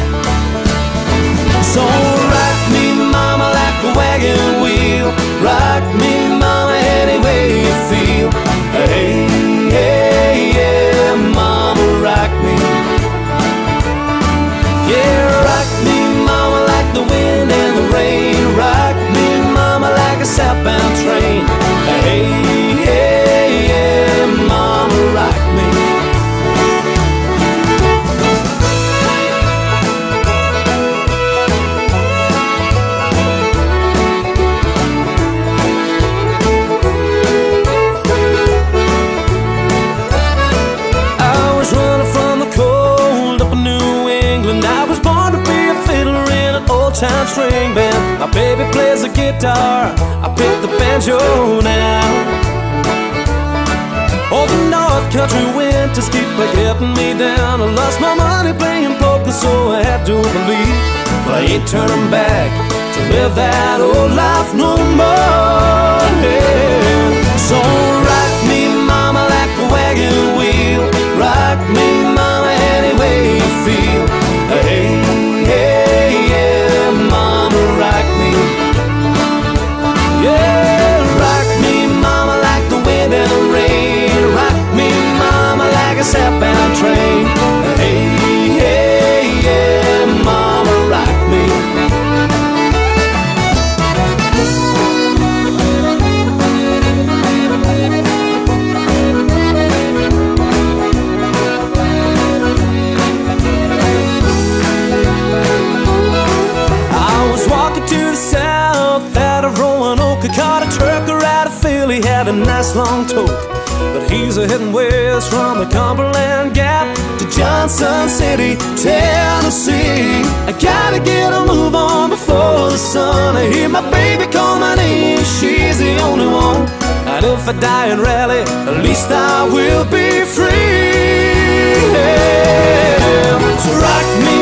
So rock me, mama, like a wagon wheel. Rock me, mama, any way you feel. Hey, hey, yeah, mama, rock me. Yeah, rock me, mama, like the wind and the rain. Rock a southbound train. Hey, hey, yeah, mama, rock me. I was running from the cold up in New England. I was born to be a fiddler in an old time string band. Guitar, I pick the banjo now. Oh, the North Country winters keep a getting me down. I lost my money playing poker, so I had to believe. But I ain't turning back to live that old life no more. Yeah. So rock me, mama, like a wagon wheel. Rock me, mama, any way you feel. Long toke. But he's a heading west from the Cumberland Gap to Johnson City, Tennessee. I gotta get a move on before the sun. I hear my baby call my name, she's the only one. And if I die in Raleigh, at least I will be free. So rock me,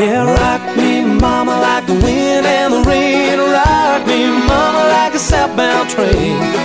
Yeah, rock me, mama, like the wind and the rain. Rock me, mama, like a southbound train.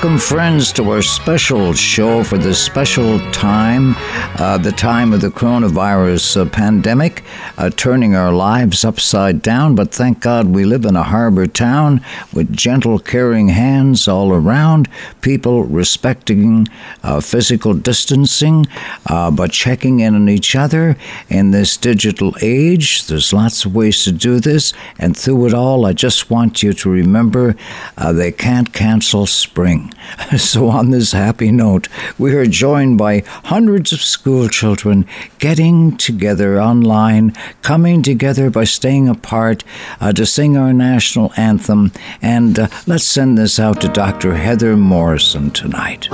Welcome, friends, to our special show for this special time, uh, the time of the coronavirus uh, pandemic, uh, turning our lives upside down. But thank God we live in a harbor town with gentle, caring hands all around, people respecting uh, physical distancing, uh, but checking in on each other in this digital age. There's lots of ways to do this, and through it all, I just want you to remember uh, they can't cancel spring. *laughs* So, on this happy note, we are joined by hundreds of school children getting together online, coming together by staying apart uh, to sing our national anthem. And uh, let's send this out to Dr. Heather Morrison tonight.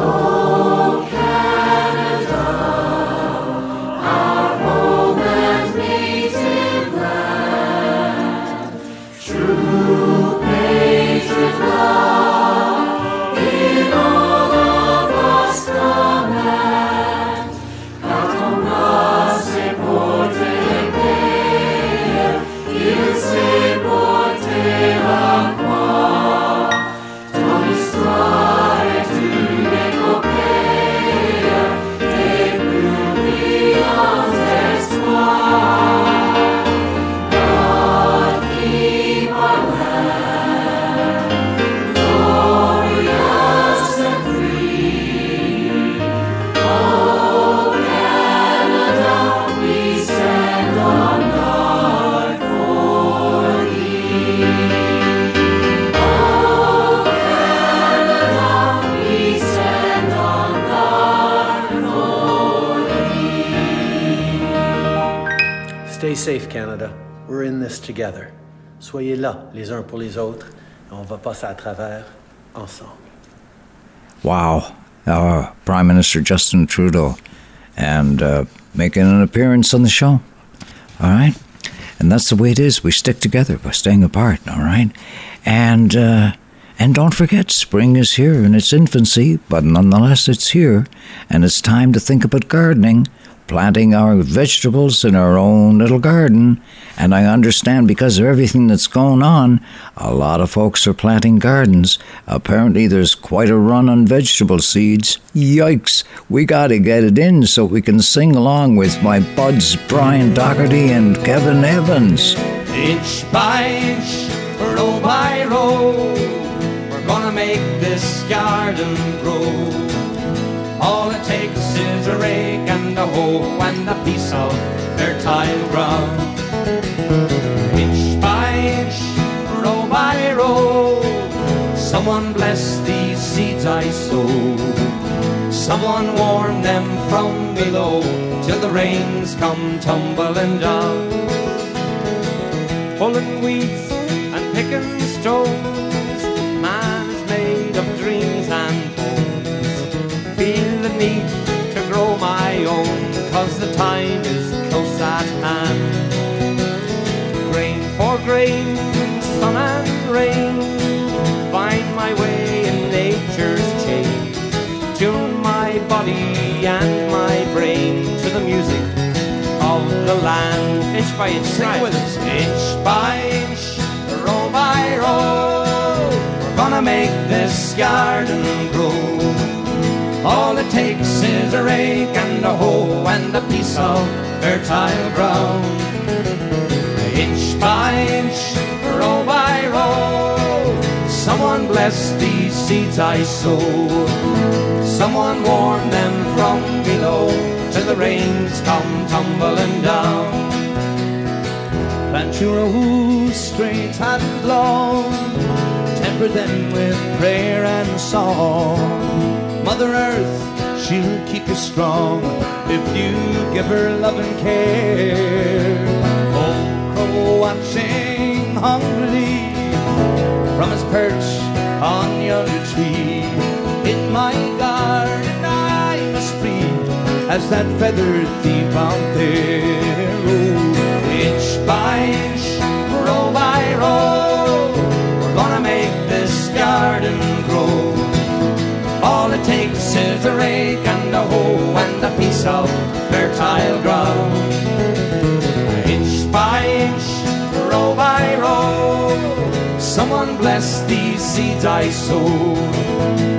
Canada. We're in this together. Soyez là, les uns pour les autres, et on va passer à travers ensemble. Wow. Uh, Prime Minister Justin Trudeau and uh, making an appearance on the show. All right? And that's the way it is. We stick together by staying apart, all right? And uh, and don't forget, spring is here in its infancy, but nonetheless it's here, and it's time to think about gardening, planting our vegetables in our own little garden. And I understand because of everything that's going on, a lot of folks are planting gardens. Apparently, there's quite a run on vegetable seeds. Yikes! We gotta get it in so we can sing along with my buds Brian Doherty and Kevin Evans. Inch by inch, row by row, we're gonna make this garden grow. All it takes is a rake and a hoe and a piece of fertile ground. Inch by inch, row by row, someone bless these seeds I sow. Someone warn them from below till the rains come tumbling down pulling weeds and picking stones. Man is made of dreams and bones. Feel the need my own, cause the time is close at hand. Grain for grain, sun and rain, find my way in nature's chain. Tune my body and my brain to the music of the land. Inch by inch, sing with us. Inch by inch, row by row, we're gonna make this garden grow. All it takes is a rake and a hoe and a piece of fertile ground. Inch by inch, row by row, someone bless these seeds I sow. Someone warn them from below till the rains come tumbling down. Plant your rows straight and long, temper them with prayer and song. Mother Earth, she'll keep you strong if you give her love and care. Oh, crow watching hungrily from his perch on yonder tree. In my garden I must feed as that feathered thief out there. Oh, inch by inch, row by row, we're gonna make this garden. Takes is a rake and a hoe and a piece of fertile ground. Inch by inch, row by row, Someone bless these seeds I sow.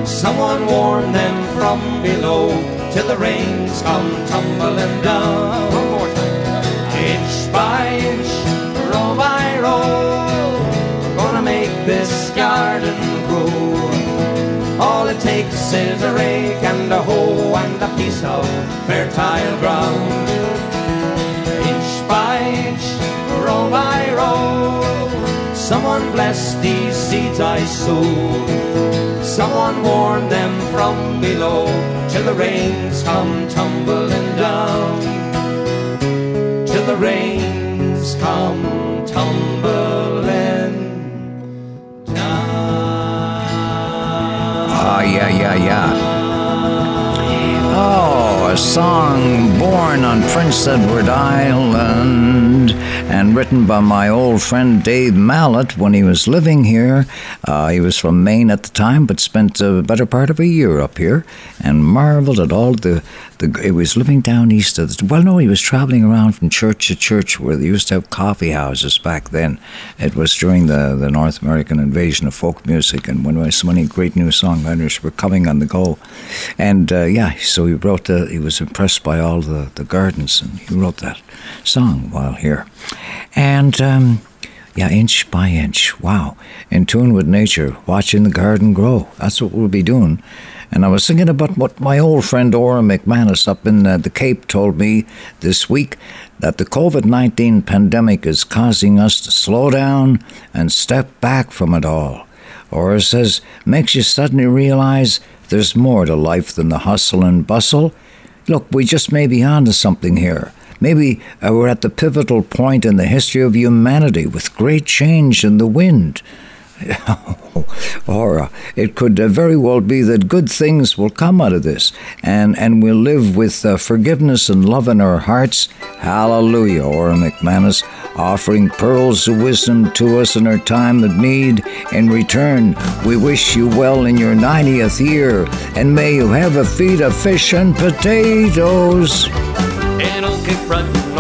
Someone warn them from below till the rains come tumbling down. One more time. Inch by inch, row by row, gonna make this garden. All it takes is a rake and a hoe and a piece of fertile ground. Inch by inch, row by row, someone bless these seeds I sow. Someone warn them from below till the rains come tumbling down. Till the rains come tumbling yeah, yeah, yeah. Oh, a song born on Prince Edward Island and written by my old friend Dave Mallett when he was living here. Uh, he was from Maine at the time, but spent the better part of a year up here and marveled at all the. The he was living down east of the. Well, no, he was traveling around from church to church where they used to have coffee houses back then. It was during the, the North American invasion of folk music, and when so many great new songwriters were coming on the go. And uh, yeah, so he wrote the, he was impressed by all the, the gardens, and he wrote that song while here. And um, yeah, inch by inch, wow, in tune with nature, watching the garden grow. That's what we'll be doing. And I was thinking about what my old friend Ora McManus up in uh, the Cape told me this week that the COVID 19 pandemic is causing us to slow down and step back from it all. Ora says, makes you suddenly realize there's more to life than the hustle and bustle. Look, we just may be onto something here. Maybe uh, we're at the pivotal point in the history of humanity with great change in the wind. *laughs* or it could uh, very well be that good things will come out of this and, and we'll live with uh, forgiveness and love in our hearts. Hallelujah, Ora McManus, offering pearls of wisdom to us in our time of need. In return, we wish you well in your 90th year and may you have a feed of fish and potatoes. And I'll keep running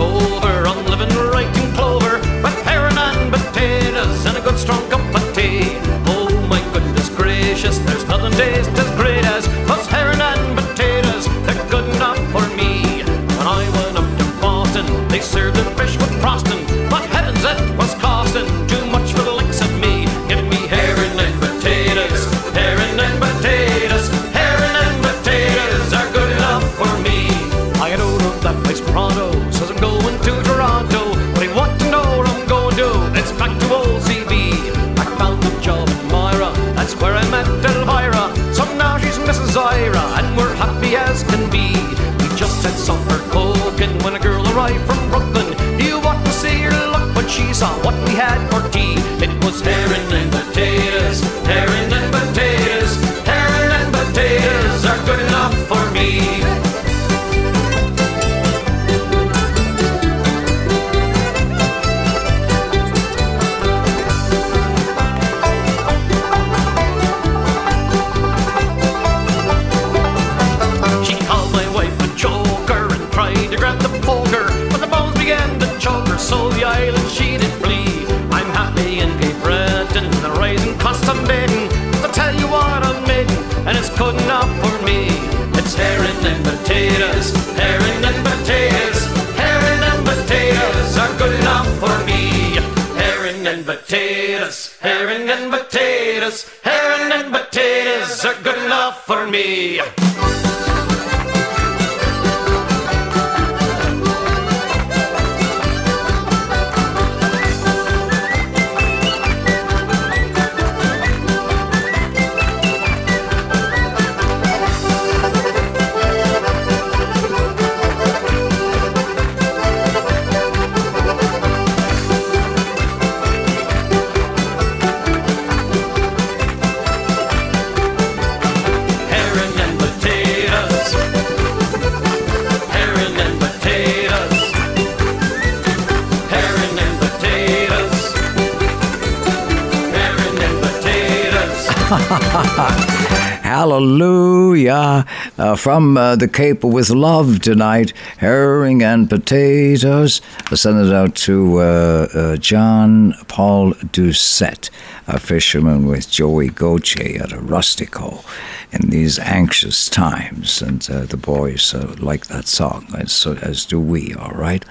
from uh, the Cape with love tonight, herring and potatoes. I send it out to uh, uh, John Paul Doucette. a fisherman with Joey Goche at a rustico in these anxious times. And uh, the boys uh, like that song, as, as do we, all right?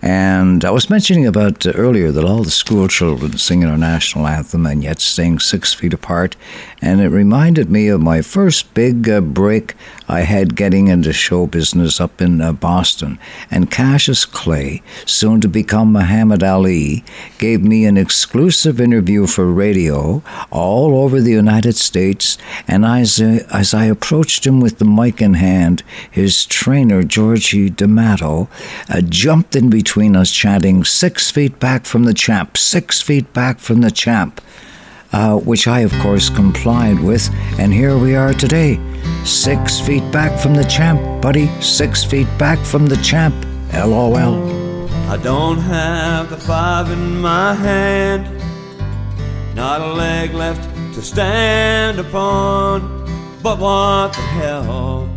And I was mentioning about uh, earlier that all the school children singing our national anthem and yet staying six feet apart. And it reminded me of my first big break I had getting into show business up in uh, Boston. And Cassius Clay, soon to become Muhammad Ali, gave me an exclusive interview for radio all over the United States. And as, uh, as I approached him with the mic in hand, his trainer, Georgie D'Amato, uh, jumped in between us, chanting, Six feet back from the champ, six feet back from the champ. Uh, which I, of course, complied with, and here we are today. Six feet back from the champ, buddy. Six feet back from the champ. LOL. I don't have the five in my hand, not a leg left to stand upon. But what the hell?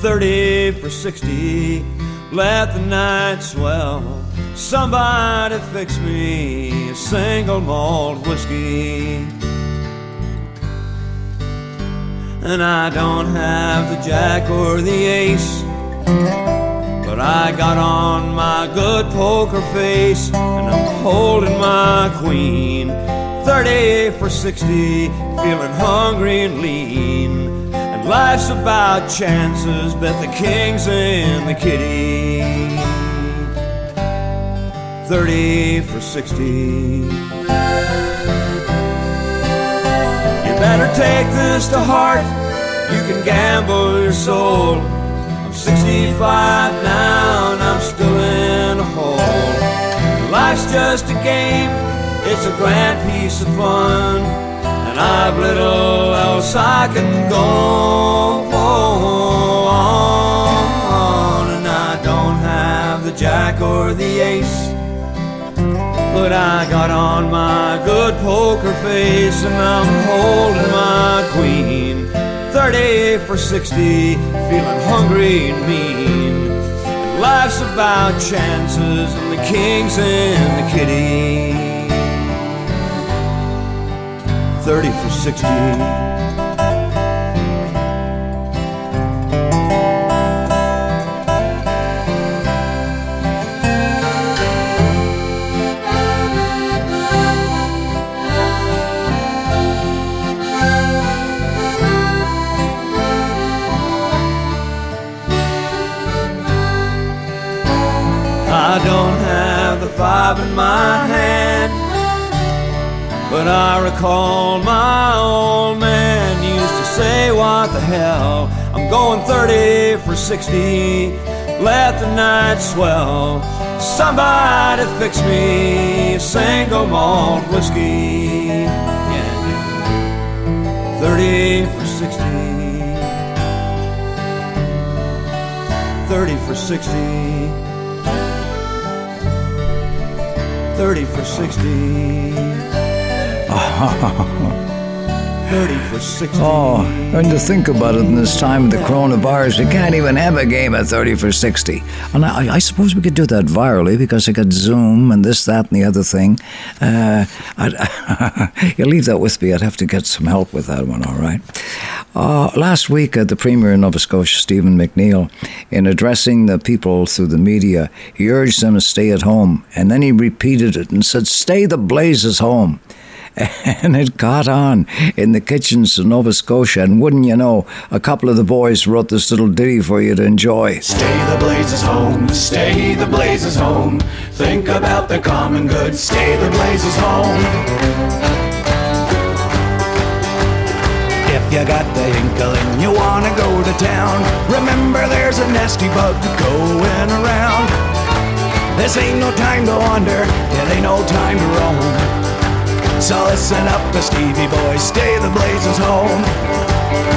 30 for 60, let the night swell. Somebody fix me a single malt whiskey. And I don't have the jack or the ace. But I got on my good poker face and I'm holding my queen. 30 for 60, feeling hungry and lean. And life's about chances, bet the king's in the kitty. 30 for 60. You better take this to heart, you can gamble your soul. I'm 65 now and I'm still in a hole. Life's just a game, it's a grand piece of fun. I've little else I can go on. And I don't have the jack or the ace. But I got on my good poker face and I'm holding my queen. 30 for 60, feeling hungry and mean. Life's about chances and the king's and the kitty. 30 for 60. I don't have the five in my hand, but I recall my old man used to say, What the hell? I'm going 30 for 60. Let the night swell. Somebody fix me a single malt whiskey. Yeah, yeah. 30 for 60. 30 for 60. 30 for 60. 30 for 60. Oh, and to think about it in this time of the coronavirus, we can't even have a game at 30 for 60. And I, I suppose we could do that virally because I got Zoom and this, that, and the other thing. Uh, *laughs* you leave that with me. I'd have to get some help with that one, all right? Uh, last week, uh, the Premier of Nova Scotia, Stephen McNeil, in addressing the people through the media, he urged them to stay at home. And then he repeated it and said, Stay the blazes home *laughs* and it caught on in the kitchens of Nova Scotia. And wouldn't you know, a couple of the boys wrote this little ditty for you to enjoy. Stay the blazes home, stay the blazes home. Think about the common good, stay the blazes home. If you got the inkling you wanna go to town, remember there's a nasty bug going around. This ain't no time to wander, it ain't no time to roam. So listen up to Stevie Boy, stay the blazes home.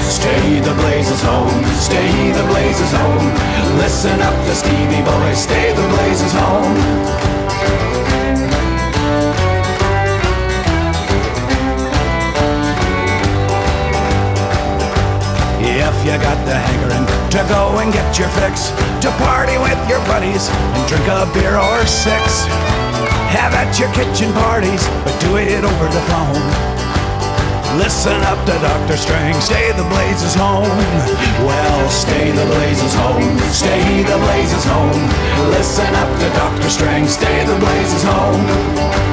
Stay the blazes home, stay the blazes home. Listen up to Stevie Boy, stay the blazes home. If you got the hankering to go and get your fix, to party with your buddies and drink a beer or six. Have at your kitchen parties, but do it over the phone. Listen up to Dr. Strang, stay the blazes home. Well, stay the blazes home, stay the blazes home. Listen up to Dr. Strang, stay the blazes home.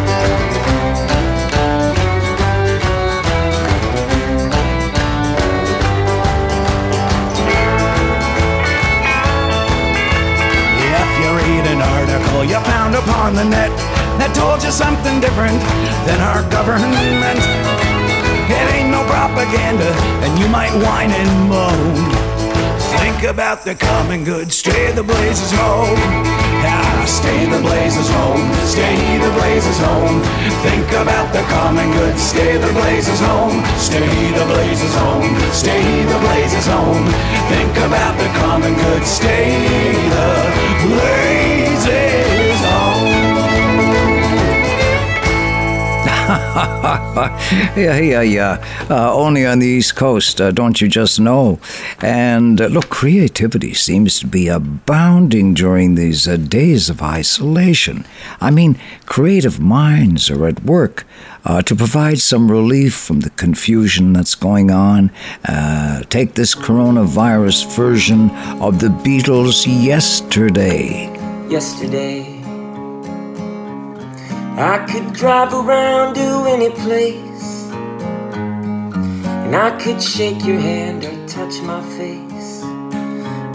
Different than our government, it ain't no propaganda, and you might whine and moan. Think about the common good, stay the blazes home. Yeah, stay the blazes home, stay the blazes home. Think about the common good, stay the blazes home, stay the blazes home, stay the blazes home. Think about the common good, stay the blazes *laughs* yeah, yeah, yeah. Uh, only on the East Coast, uh, don't you just know? And uh, look, creativity seems to be abounding during these uh, days of isolation. I mean, creative minds are at work. Uh, to provide some relief from the confusion that's going on, uh, take this coronavirus version of the Beatles' Yesterday. yesterday. I could drive around to any place, and I could shake your hand or touch my face.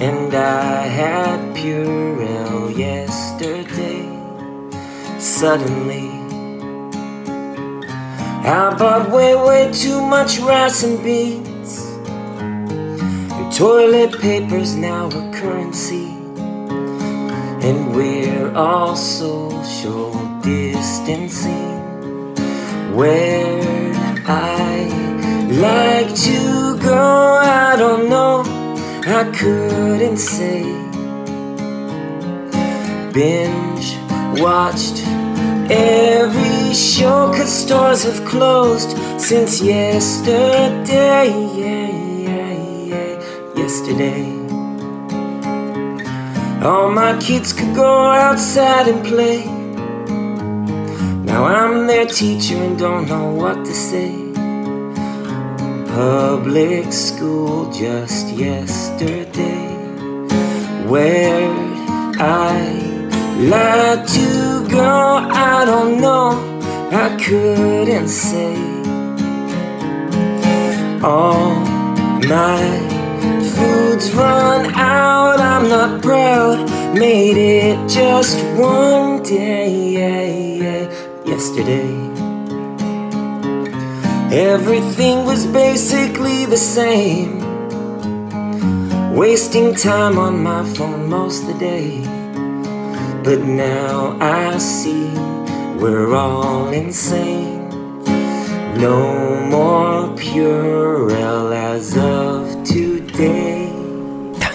And I had Purell yesterday. Suddenly, I bought way, way too much rice and beans. And toilet paper's now a currency. And we're all social distancing. Where I like to go, I don't know. I couldn't say. Binge watched every show, cause stores have closed since yesterday. Yeah, yesterday. All my kids could go outside and play. Now I'm their teacher and don't know what to say. Public school just yesterday. Where'd I like to go? I don't know. I couldn't say. All my food's run out. I'm not proud. Made it just one day. Yesterday. Everything was basically the same. Wasting time on my phone most of the day. But now I see we're all insane. No more Purell as of today.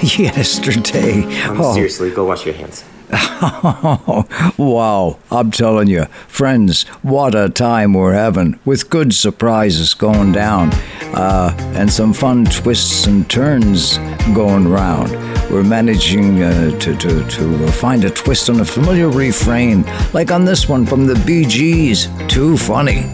*laughs* Yesterday. Um, Oh. Seriously, go wash your hands. *laughs* wow, I'm telling you, friends, what a time we're having with good surprises going down uh, and some fun twists and turns going round. We're managing uh, to, to, to find a twist on a familiar refrain, like on this one from the Bee Gees. Too funny.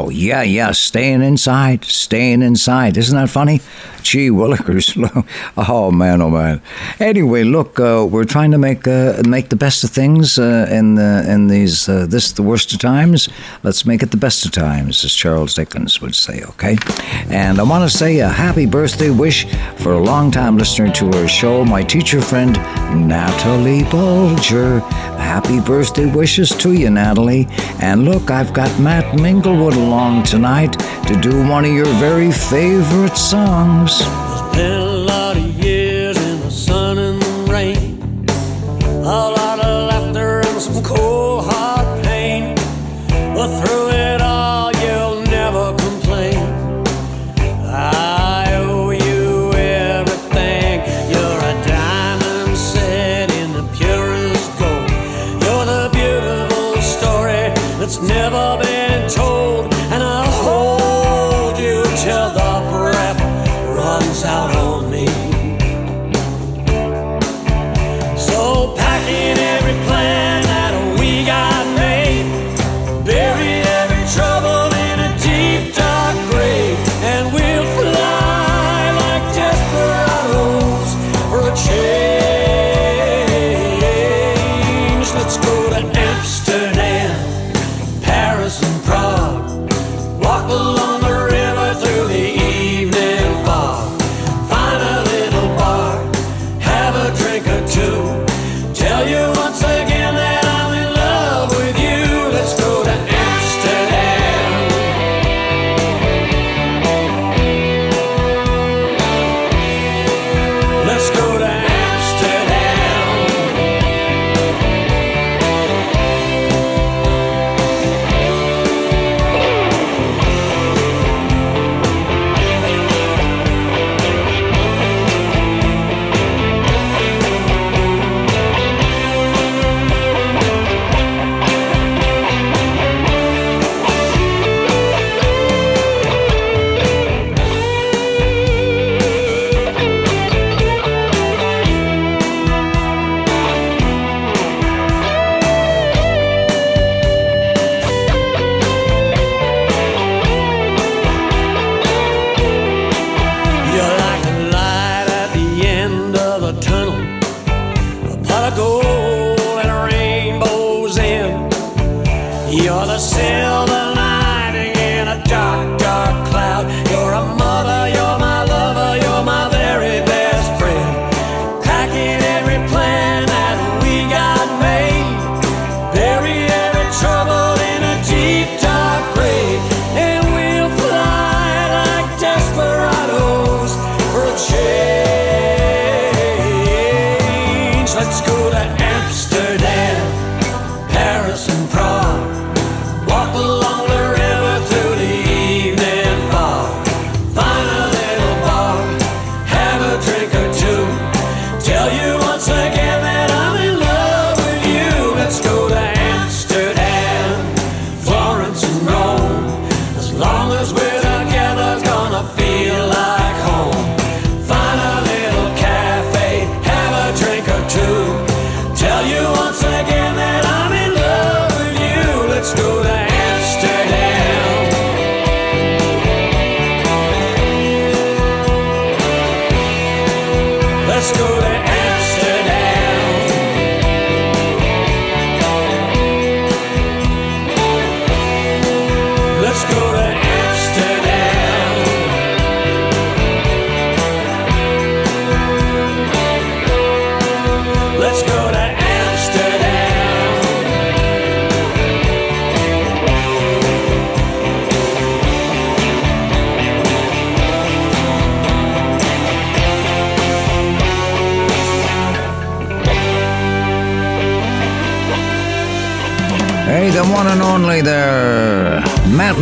Oh, yeah, yeah, staying inside, staying inside. Isn't that funny? gee willikers. *laughs* oh, man, oh, man. Anyway, look, uh, we're trying to make uh, make the best of things uh, in the, in these, uh, this, the worst of times. Let's make it the best of times, as Charles Dickens would say, okay? And I want to say a happy birthday wish for a long time listener to our show, my teacher friend, Natalie Bulger. Happy birthday wishes to you, Natalie. And look, I've got Matt Minglewood along tonight to do one of your very favorite songs been a lot of years.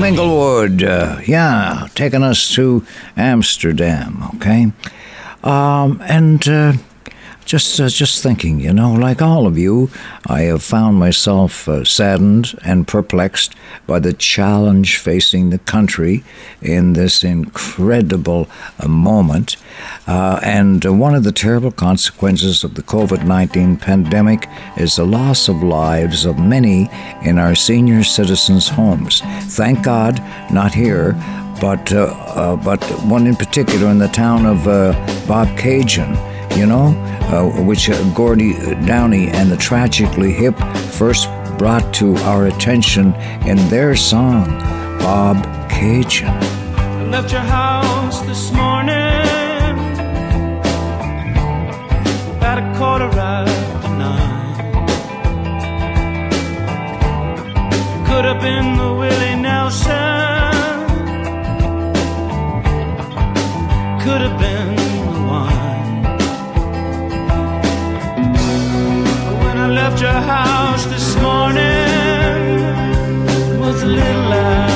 Minglewood, uh, yeah, taking us to Amsterdam, okay? Um, and uh, just uh, just thinking, you know, like all of you, I have found myself uh, saddened and perplexed by the challenge facing the country in this incredible uh, moment. Uh, and uh, one of the terrible consequences of the COVID 19 pandemic is the loss of lives of many in our senior citizens' homes. Thank God, not here, but, uh, but one in particular in the town of uh, Bobcaygeon you know, uh, which uh, Gordy Downie and the Tragically Hip first brought to our attention in their song, Bob Cajun. I left your house this morning about a quarter after nine. Could have been the Willie Nelson. Could have been your house this morning, it was a little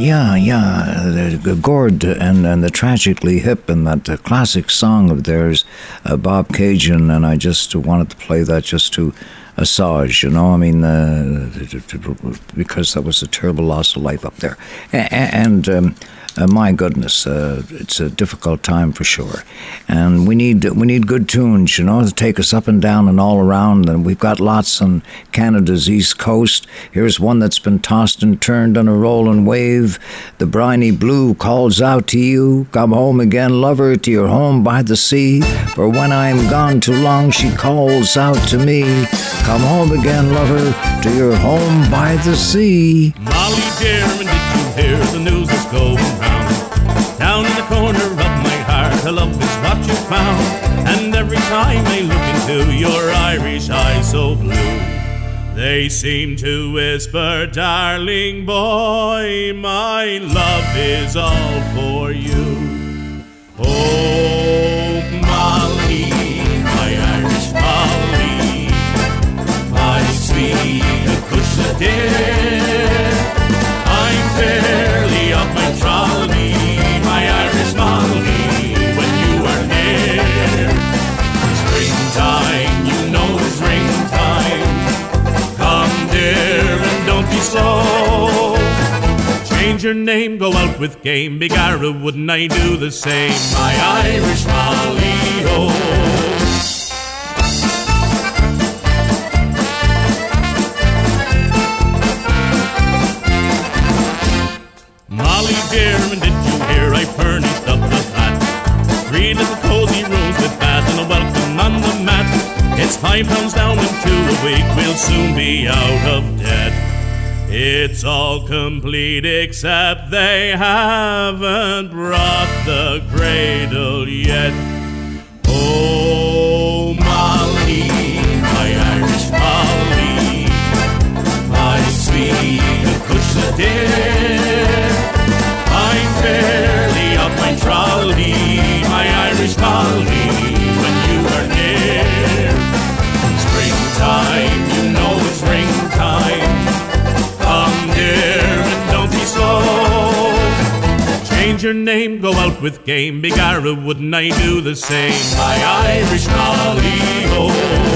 yeah, yeah, the Gord and and the tragically hip and that uh, classic song of theirs, uh, Bobcaygeon, and I just wanted to play that just to assuage, you know. I mean, uh, because that was a terrible loss of life up there, and. Um, uh, my goodness, uh, it's a difficult time for sure, and we need we need good tunes, you know, to take us up and down and all around. And we've got lots on Canada's east coast. Here's one that's been tossed and turned on a rolling wave. The briny blue calls out to you, "Come home again, lover, to your home by the sea." For when I am gone too long, she calls out to me, "Come home again, lover, to your home by the sea." Molly Dearman, did you hear the news is going round? Down in the corner of my heart, a love is what you found. And every time I look into your Irish eyes so blue, they seem to whisper, darling boy, my love is all for you. Oh, Molly, my Irish Molly, my sweet Acushla Change your name, go out with game. Begara, wouldn't I do the same? My Irish Molly, oh. Molly Dearman, did you hear I furnished up the flat? Three little cozy rooms with bath and a welcome on the mat. It's five pounds down in two a week, we'll soon be out of debt. It's all complete except they haven't brought the cradle yet. Oh, Molly, my Irish Molly, my sweet dear. I'm fairly my trolley, my Irish Molly, when you are near. Springtime, Your name, go out with game. Begara, wouldn't I do the same? My Irish Molly, oh.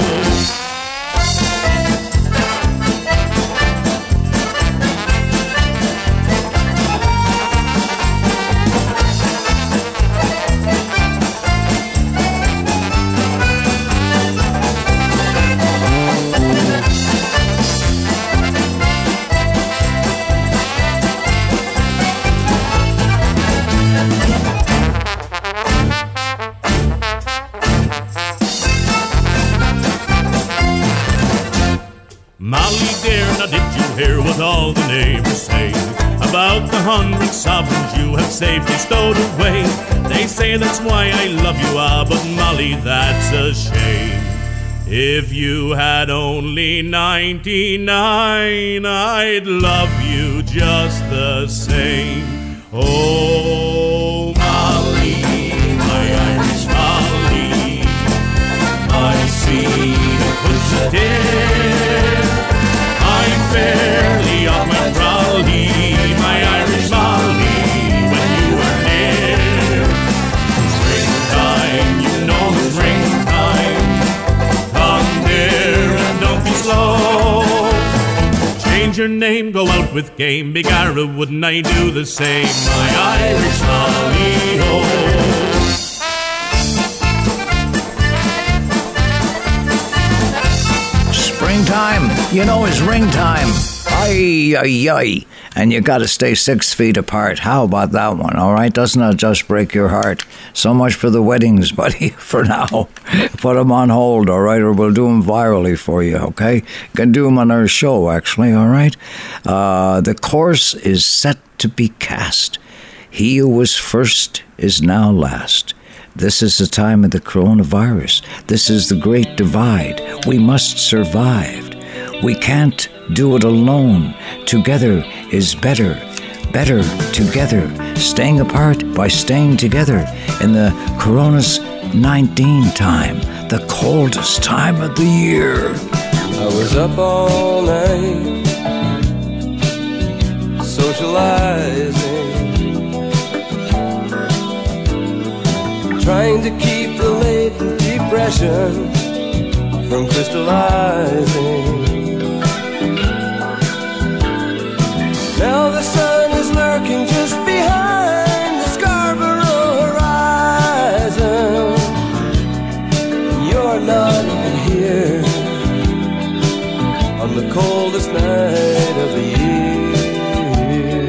Hundred sovereigns you have safely stowed away? They say that's why I love you, ah, but Molly, that's a shame. If you had only 99, I'd love you just the same. Oh, Molly, my Irish Molly, my sweet Acushla dear. I'm fairly Your name, go out with game. Begara, wouldn't I do the same? My Irish Molly, oh. Springtime, you know, is ring time. Ay, ay, ay. And you got to stay six feet apart. How about that one? All right, doesn't that just break your heart? So much for the weddings, *laughs* buddy. For now, put them on hold, all right, or we'll do them virally for you. Okay, can do them on our show, actually. All right. Uh, the course is set to be cast. He who was first is now last. This is the time of the coronavirus. This is the great divide. We must survive. We can't do it alone. Together is better. Better together. Staying apart by staying together in the Corona's 19 time, the coldest time of the year. I was up all night socializing, trying to keep the late depression from crystallizing. Coldest night of the year.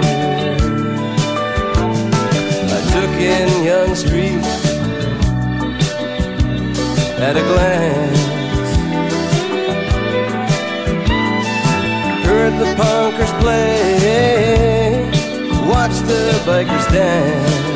I took in Yonge Street at a glance. The punkers play, watched the bikers dance.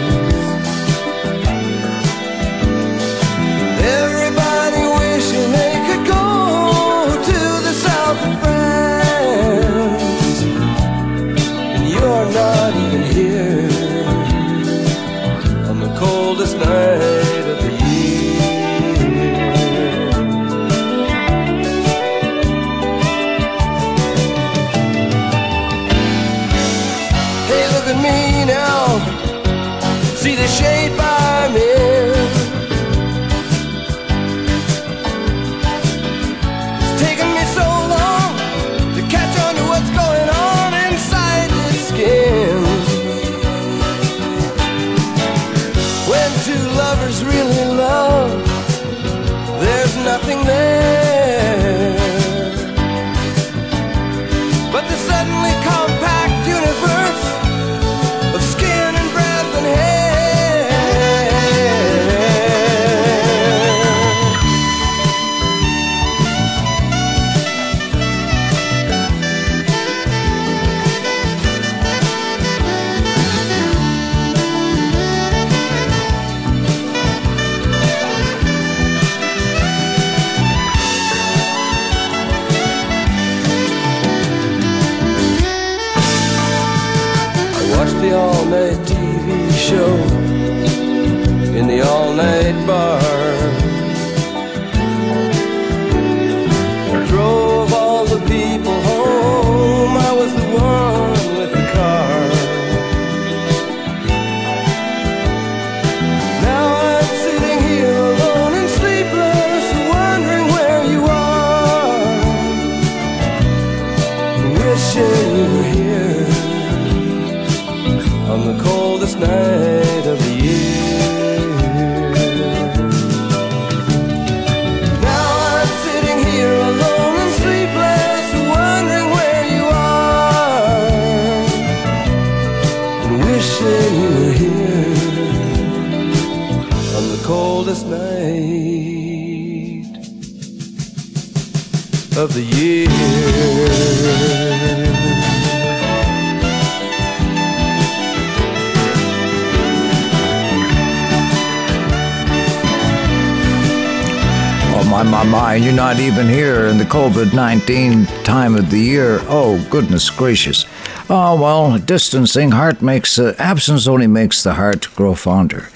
My, you're not even here in the COVID 19 time of the year. Oh, goodness gracious. Oh, well, distancing, heart makes, uh, absence only makes the heart grow fonder.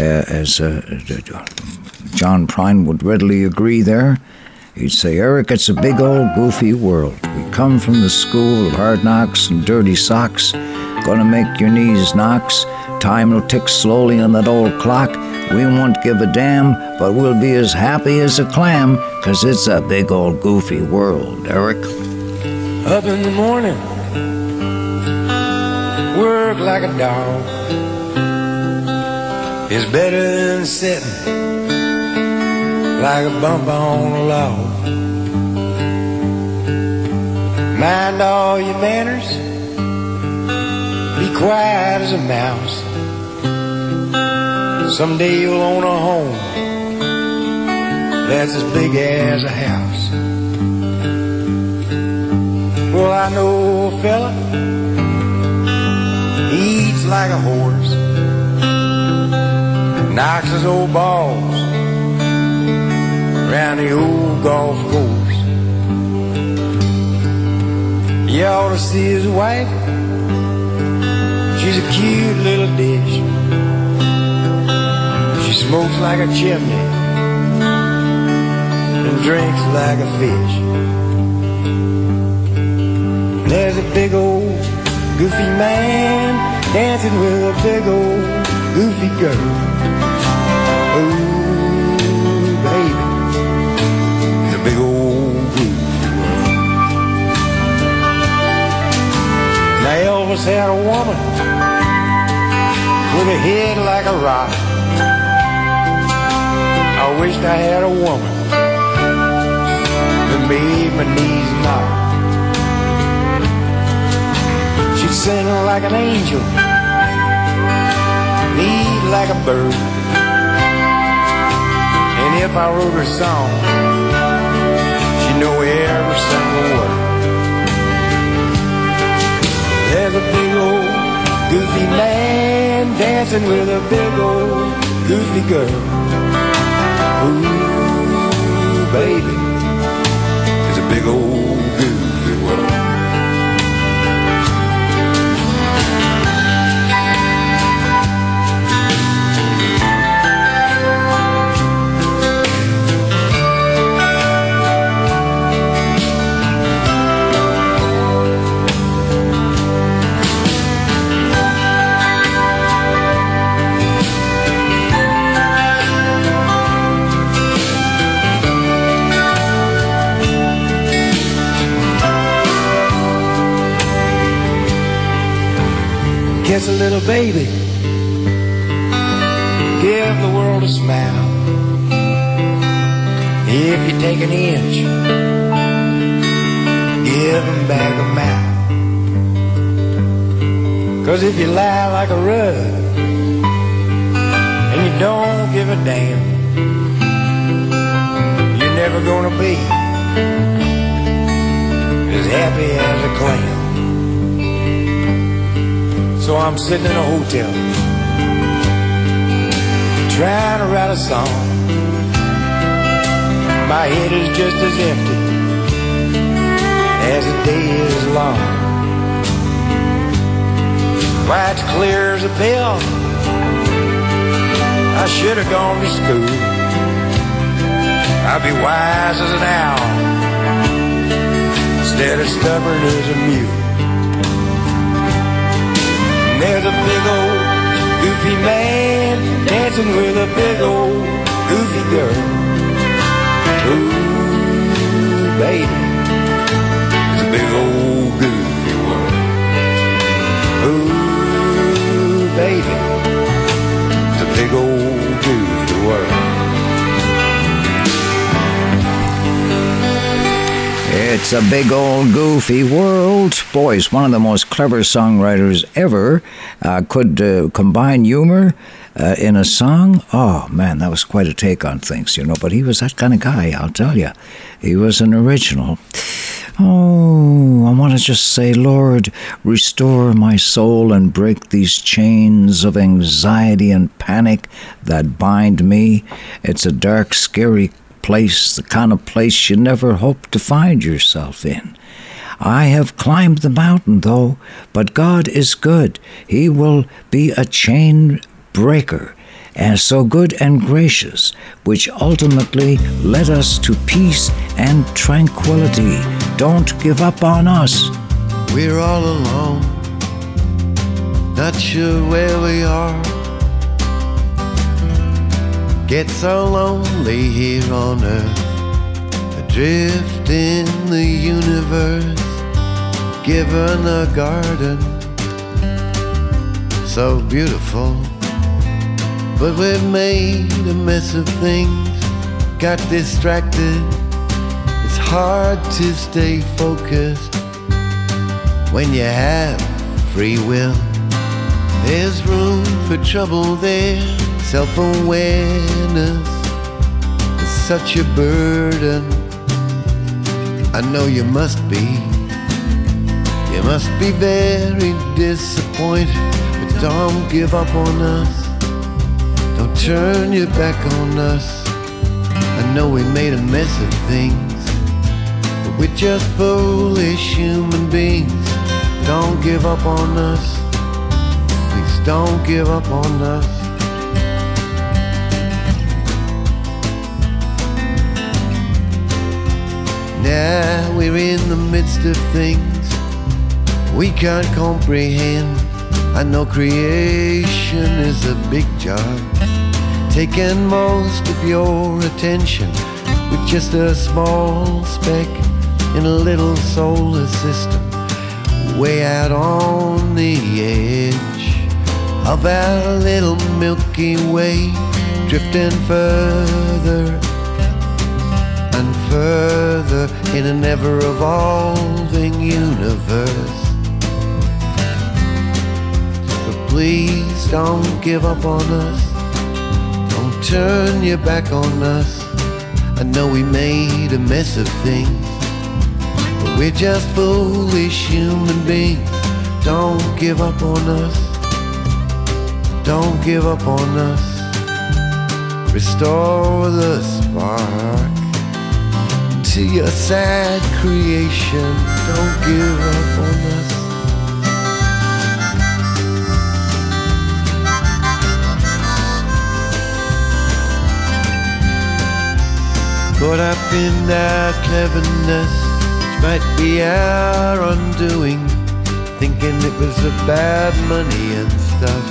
Uh, as uh, John Prine would readily agree there. He'd say, Eric, it's a big old goofy world. We come from the school of hard knocks and dirty socks. Gonna make your knees knocks. Time will tick slowly on that old clock. We won't give a damn, but we'll be as happy as a clam, 'cause it's a big old goofy world, Eric. Up in the morning, work like a dog. It's better than sitting like a bump on a log. Mind all your manners, be quiet as a mouse. Someday you'll own a home that's as big as a house. Well, I know a fella, he eats like a horse, knocks his old balls around the old golf course. You ought to see his wife, she's a cute little dish smokes like a chimney and drinks like a fish. There's a big old goofy man dancing with a big old goofy girl. Ooh, baby, the big old. Now Elvis had a woman with a head like a rock. I wished I had a woman that made my knees knock. She'd sing like an angel, lead like a bird. And if I wrote her song, she'd know every single word. There's a big old goofy man dancing with a big old goofy girl. Ooh, baby, it's a big old Kiss a little baby. Give the world a smile. If you take an inch, give him back a mile. Cause if you lie like a rug and you don't give a damn, you're never gonna be as happy as a clam. So I'm sitting in a hotel trying to write a song. My head is just as empty as the day is long. Why, it's clear as a bell. I should have gone to school. I'd be wise as an owl instead of stubborn as a mule. And there's a big old goofy man dancing with a big old goofy girl. Ooh, It's a big old goofy world. Boys, one of the most clever songwriters ever uh, could uh, combine humor uh, in a song. Oh, man, that was quite a take on things, you know. But he was that kind of guy, I'll tell you. He was an original. Oh, I want to just say, Lord, restore my soul and break these chains of anxiety and panic that bind me. It's a dark, scary place, the kind of place you never hoped to find yourself in. I have climbed the mountain, though, but God is good. He will be a chain breaker, and so good and gracious, which ultimately led us to peace and tranquility. Don't give up on us. We're all alone, not sure where we are. Get so lonely here on earth, adrift in the universe, given a garden so beautiful. But we've made a mess of things, got distracted. It's hard to stay focused when you have free will. There's room for trouble there, self awareness is such a burden. I know you must be, you must be very disappointed, but don't give up on us. Don't turn your back on us. I know we made a mess of things, but we're just foolish human beings. Don't give up on us. Please don't give up on us. Now we're in the midst of things we can't comprehend. I know creation is a big job, taking most of your attention. with just a small speck in a little solar system, way out on the edge of our little Milky Way, drifting further further in an ever evolving universe. But please don't give up on us, don't turn your back on us. I know we made a mess of things, but we're just foolish human beings. Don't give up on us, don't give up on us. Restore the spark to your sad creation. Don't give up on us. Caught up in our cleverness, which might be our undoing. Thinking it was about money and stuff.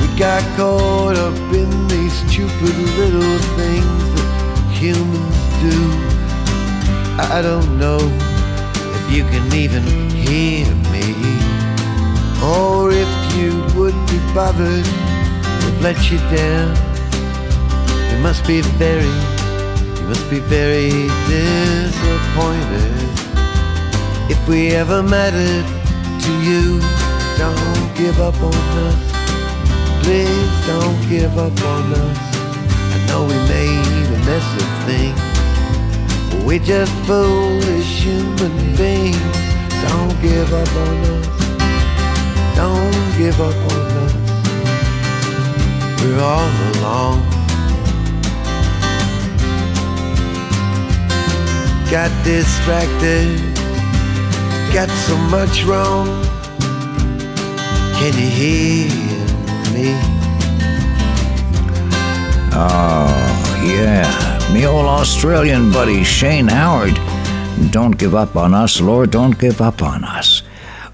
We got caught up in these stupid little things that humans do. I don't know if you can even hear me, or if you would be bothered. We've let you down. You must be very, you must be very disappointed. If we ever mattered to you, don't give up on us. Please don't give up on us. I know we made a mess of things. We're just foolish human beings. Don't give up on us. Don't give up on us. We're all alone. Got distracted. Got so much wrong. Can you hear me? Oh, yeah. Me old Australian buddy Shane Howard. Don't give up on us, Lord. Don't give up on us.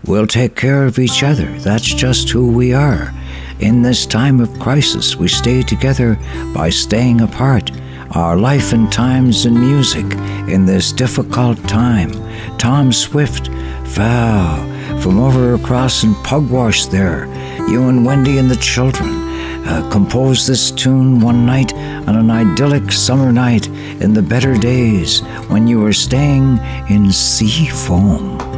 We'll take care of each other. That's just who we are. In this time of crisis, we stay together by staying apart. Our life and times in music in this difficult time. Thom Swift, Val, from over across in Pugwash there. You and Wendy and the children uh, composed this tune one night on an idyllic summer night in the better days when you were staying in Seafoam.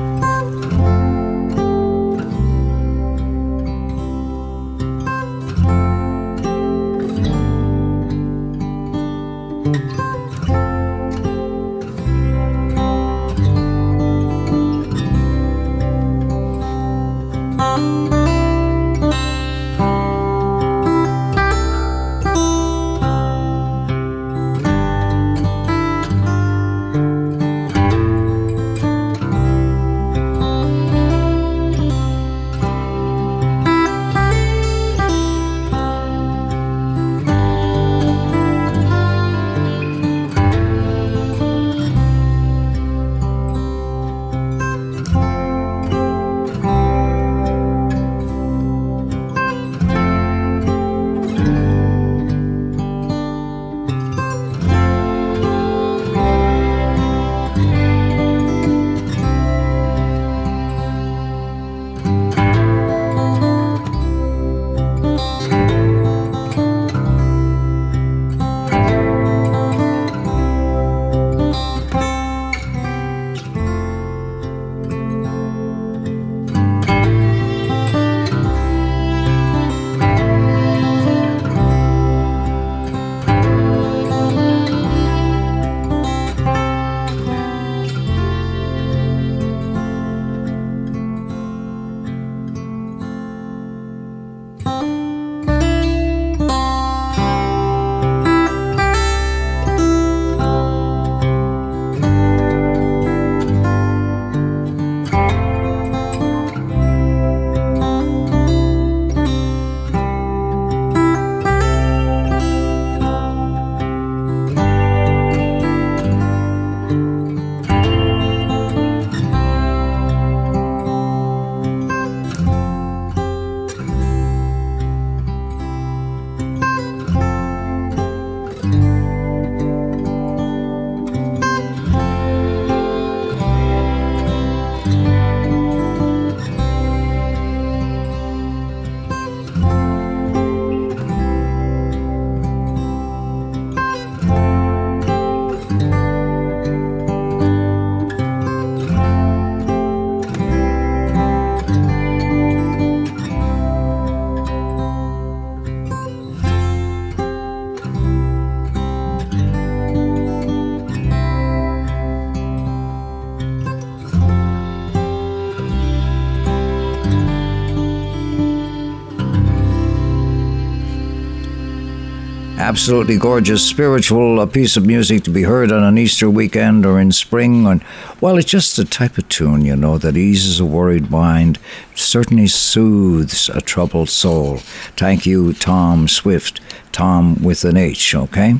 Absolutely gorgeous spiritual piece of music to be heard on an Easter weekend or in spring. And well, it's just the type of tune, you know, that eases a worried mind, certainly soothes a troubled soul. Thank you, Thom Swift. Tom with an H, okay?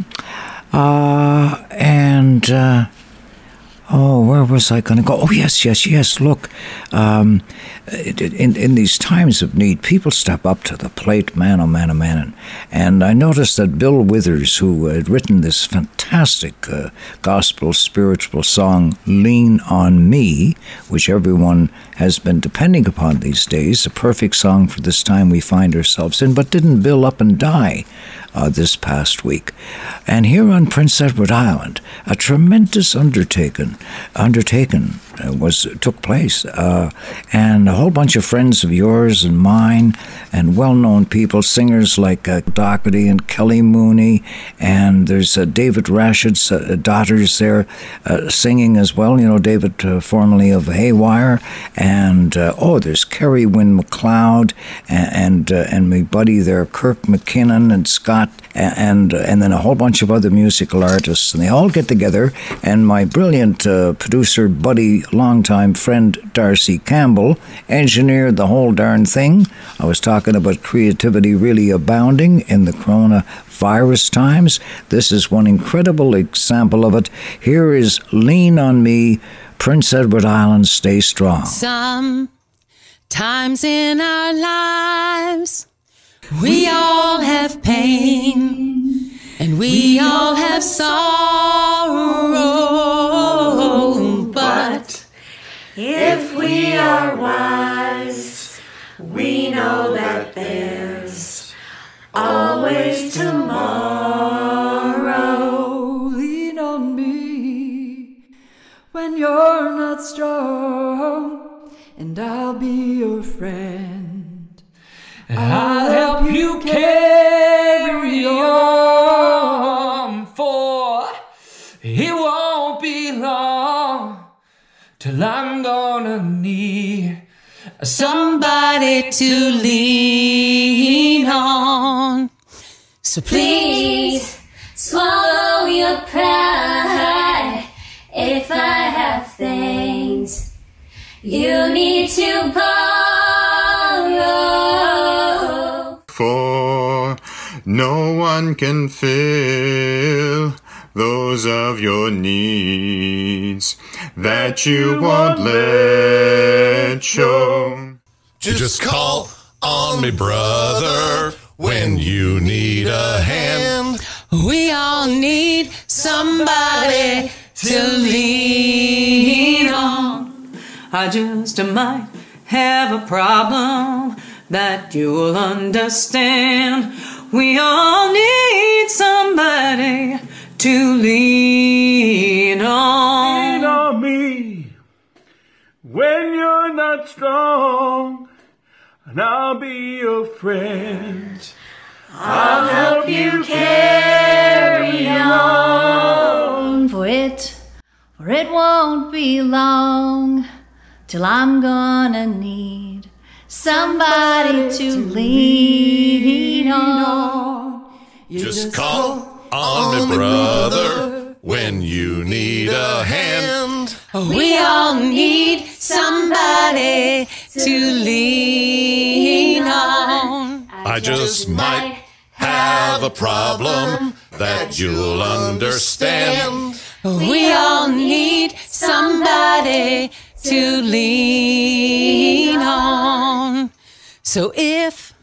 Uh, and. Uh, Oh, where was I going to go? Oh, yes, yes, yes. Look, um, in in these times of need, people step up to the plate, man, oh man, oh man. And I noticed that Bill Withers, who had written this fantastic uh, gospel spiritual song, "Lean on Me," which everyone has been depending upon these days, a perfect song for this time we find ourselves in. But didn't Bill up and die? uh, this past week. And here on Prince Edward Island, a tremendous undertaken undertaken uh, was took place, uh, and a whole bunch of friends of yours and mine, and well-known people, singers like uh, Doherty and Kelly Mooney, and there's uh, David Rashid's uh, daughters there uh, singing as well. You know, David, formerly of Haywire, and oh, there's Kerry Wynn McLeod, and and, and my buddy there, Kirk McKinnon and Scott and and then a whole bunch of other musical artists, and they all get together. And my brilliant uh, producer, buddy, longtime friend Darcy Campbell engineered the whole darn thing. I was talking about creativity really abounding in the coronavirus times. This is one incredible example of it. Here is "Lean on Me." Prince Edward Island, stay strong. Some times in our lives we all have pain and we all have sorrow, but If we are wise, we know that there's always tomorrow. Lean on me when you're not strong, and I'll be your friend. I'll help you carry on, for it won't be long till I'm gonna need somebody to lean on. So Please swallow your pride. If I have things you need to borrow. No one can fill those of your needs that you won't let show. Just call on me, brother, when you need a hand. We all need somebody to lean on. I just might have a problem that you'll understand. We all need somebody to lean on. Lean on me when you're not strong, and I'll be your friend. I'll help you carry on. For it, for it won't be long till I'm gonna need somebody to lean on. You Just call on me, brother, when you need a hand. We all need somebody to lean on. I just might have a problem that you'll understand. We all need somebody to lean on. So if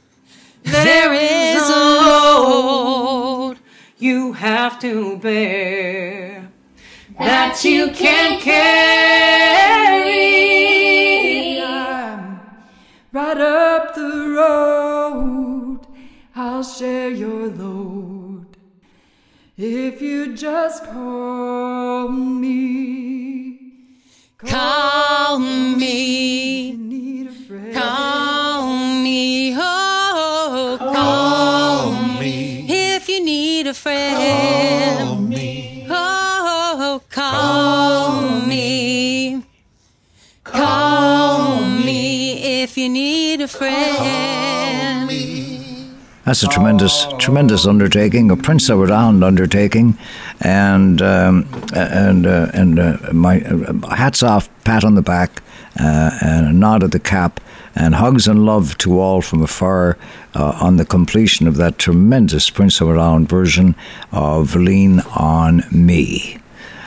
there is a load you have to bear that you can't carry, Right up the road, I'll share your load. If you just call me, call me, call me, oh, call me. if you need a friend. Call me, oh, call me, call me if you need a friend. That's a tremendous, tremendous undertaking, a Prince Edward Island undertaking, and um, and uh, and uh, my uh, hats off, pat on the back, uh, and a nod of the cap, and hugs and love to all from afar uh, on the completion of that tremendous Prince Edward Island version of "Lean on Me."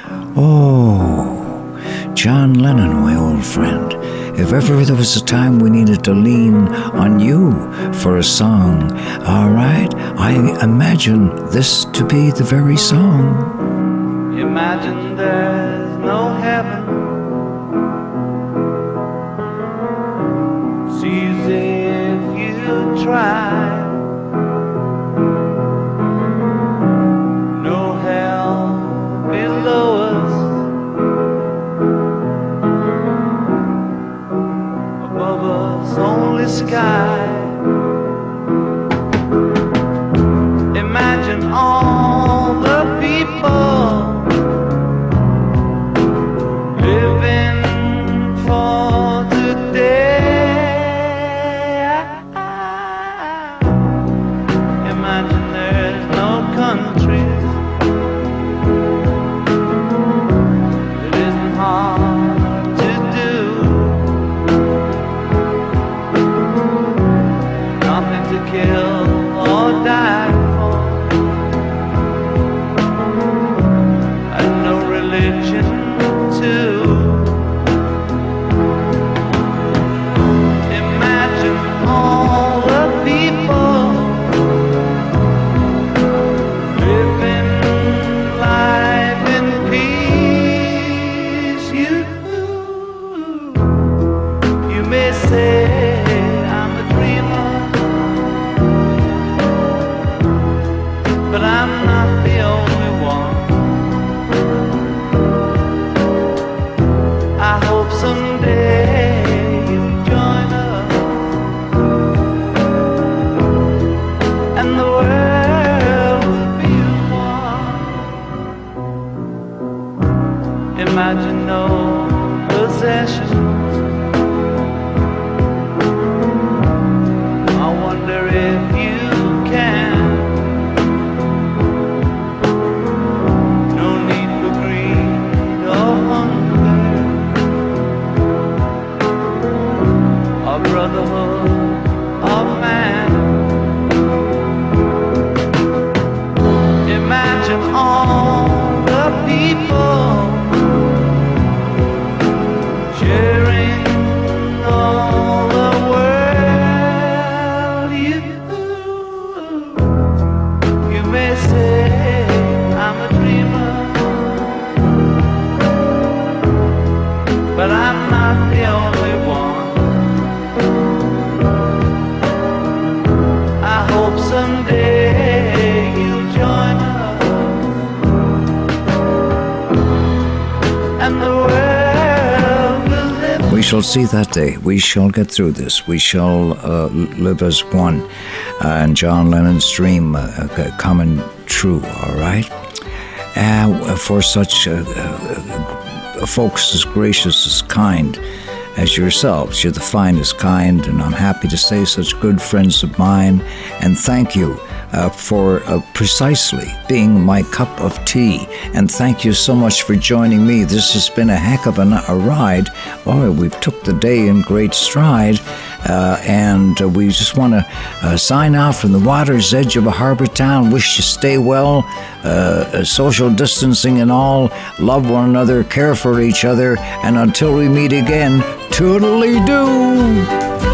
Oh, John Lennon, my old friend. If ever there was a time we needed to lean on you for a song, all right, I imagine this to be the very song. Imagine there's no heaven. Easy if you try. Sky. Imagine no possessions. Shall see that day. We shall get through this. We shall uh, live as one. Uh, and John Lennon's dream uh, uh, coming true, all right? Uh, for such uh, uh, folks as gracious, as kind as yourselves. You're the finest kind, and I'm happy to say such good friends of mine. And thank you uh, for uh, precisely being my cup of tea. And thank you so much for joining me. This has been a heck of a, a ride. Boy, we've took the day in great stride. Uh, and uh, we just want to uh, sign out from the water's edge of a harbor town. Wish you stay well, uh, social distancing and all. Love one another, care for each other, and until we meet again, toodly doo.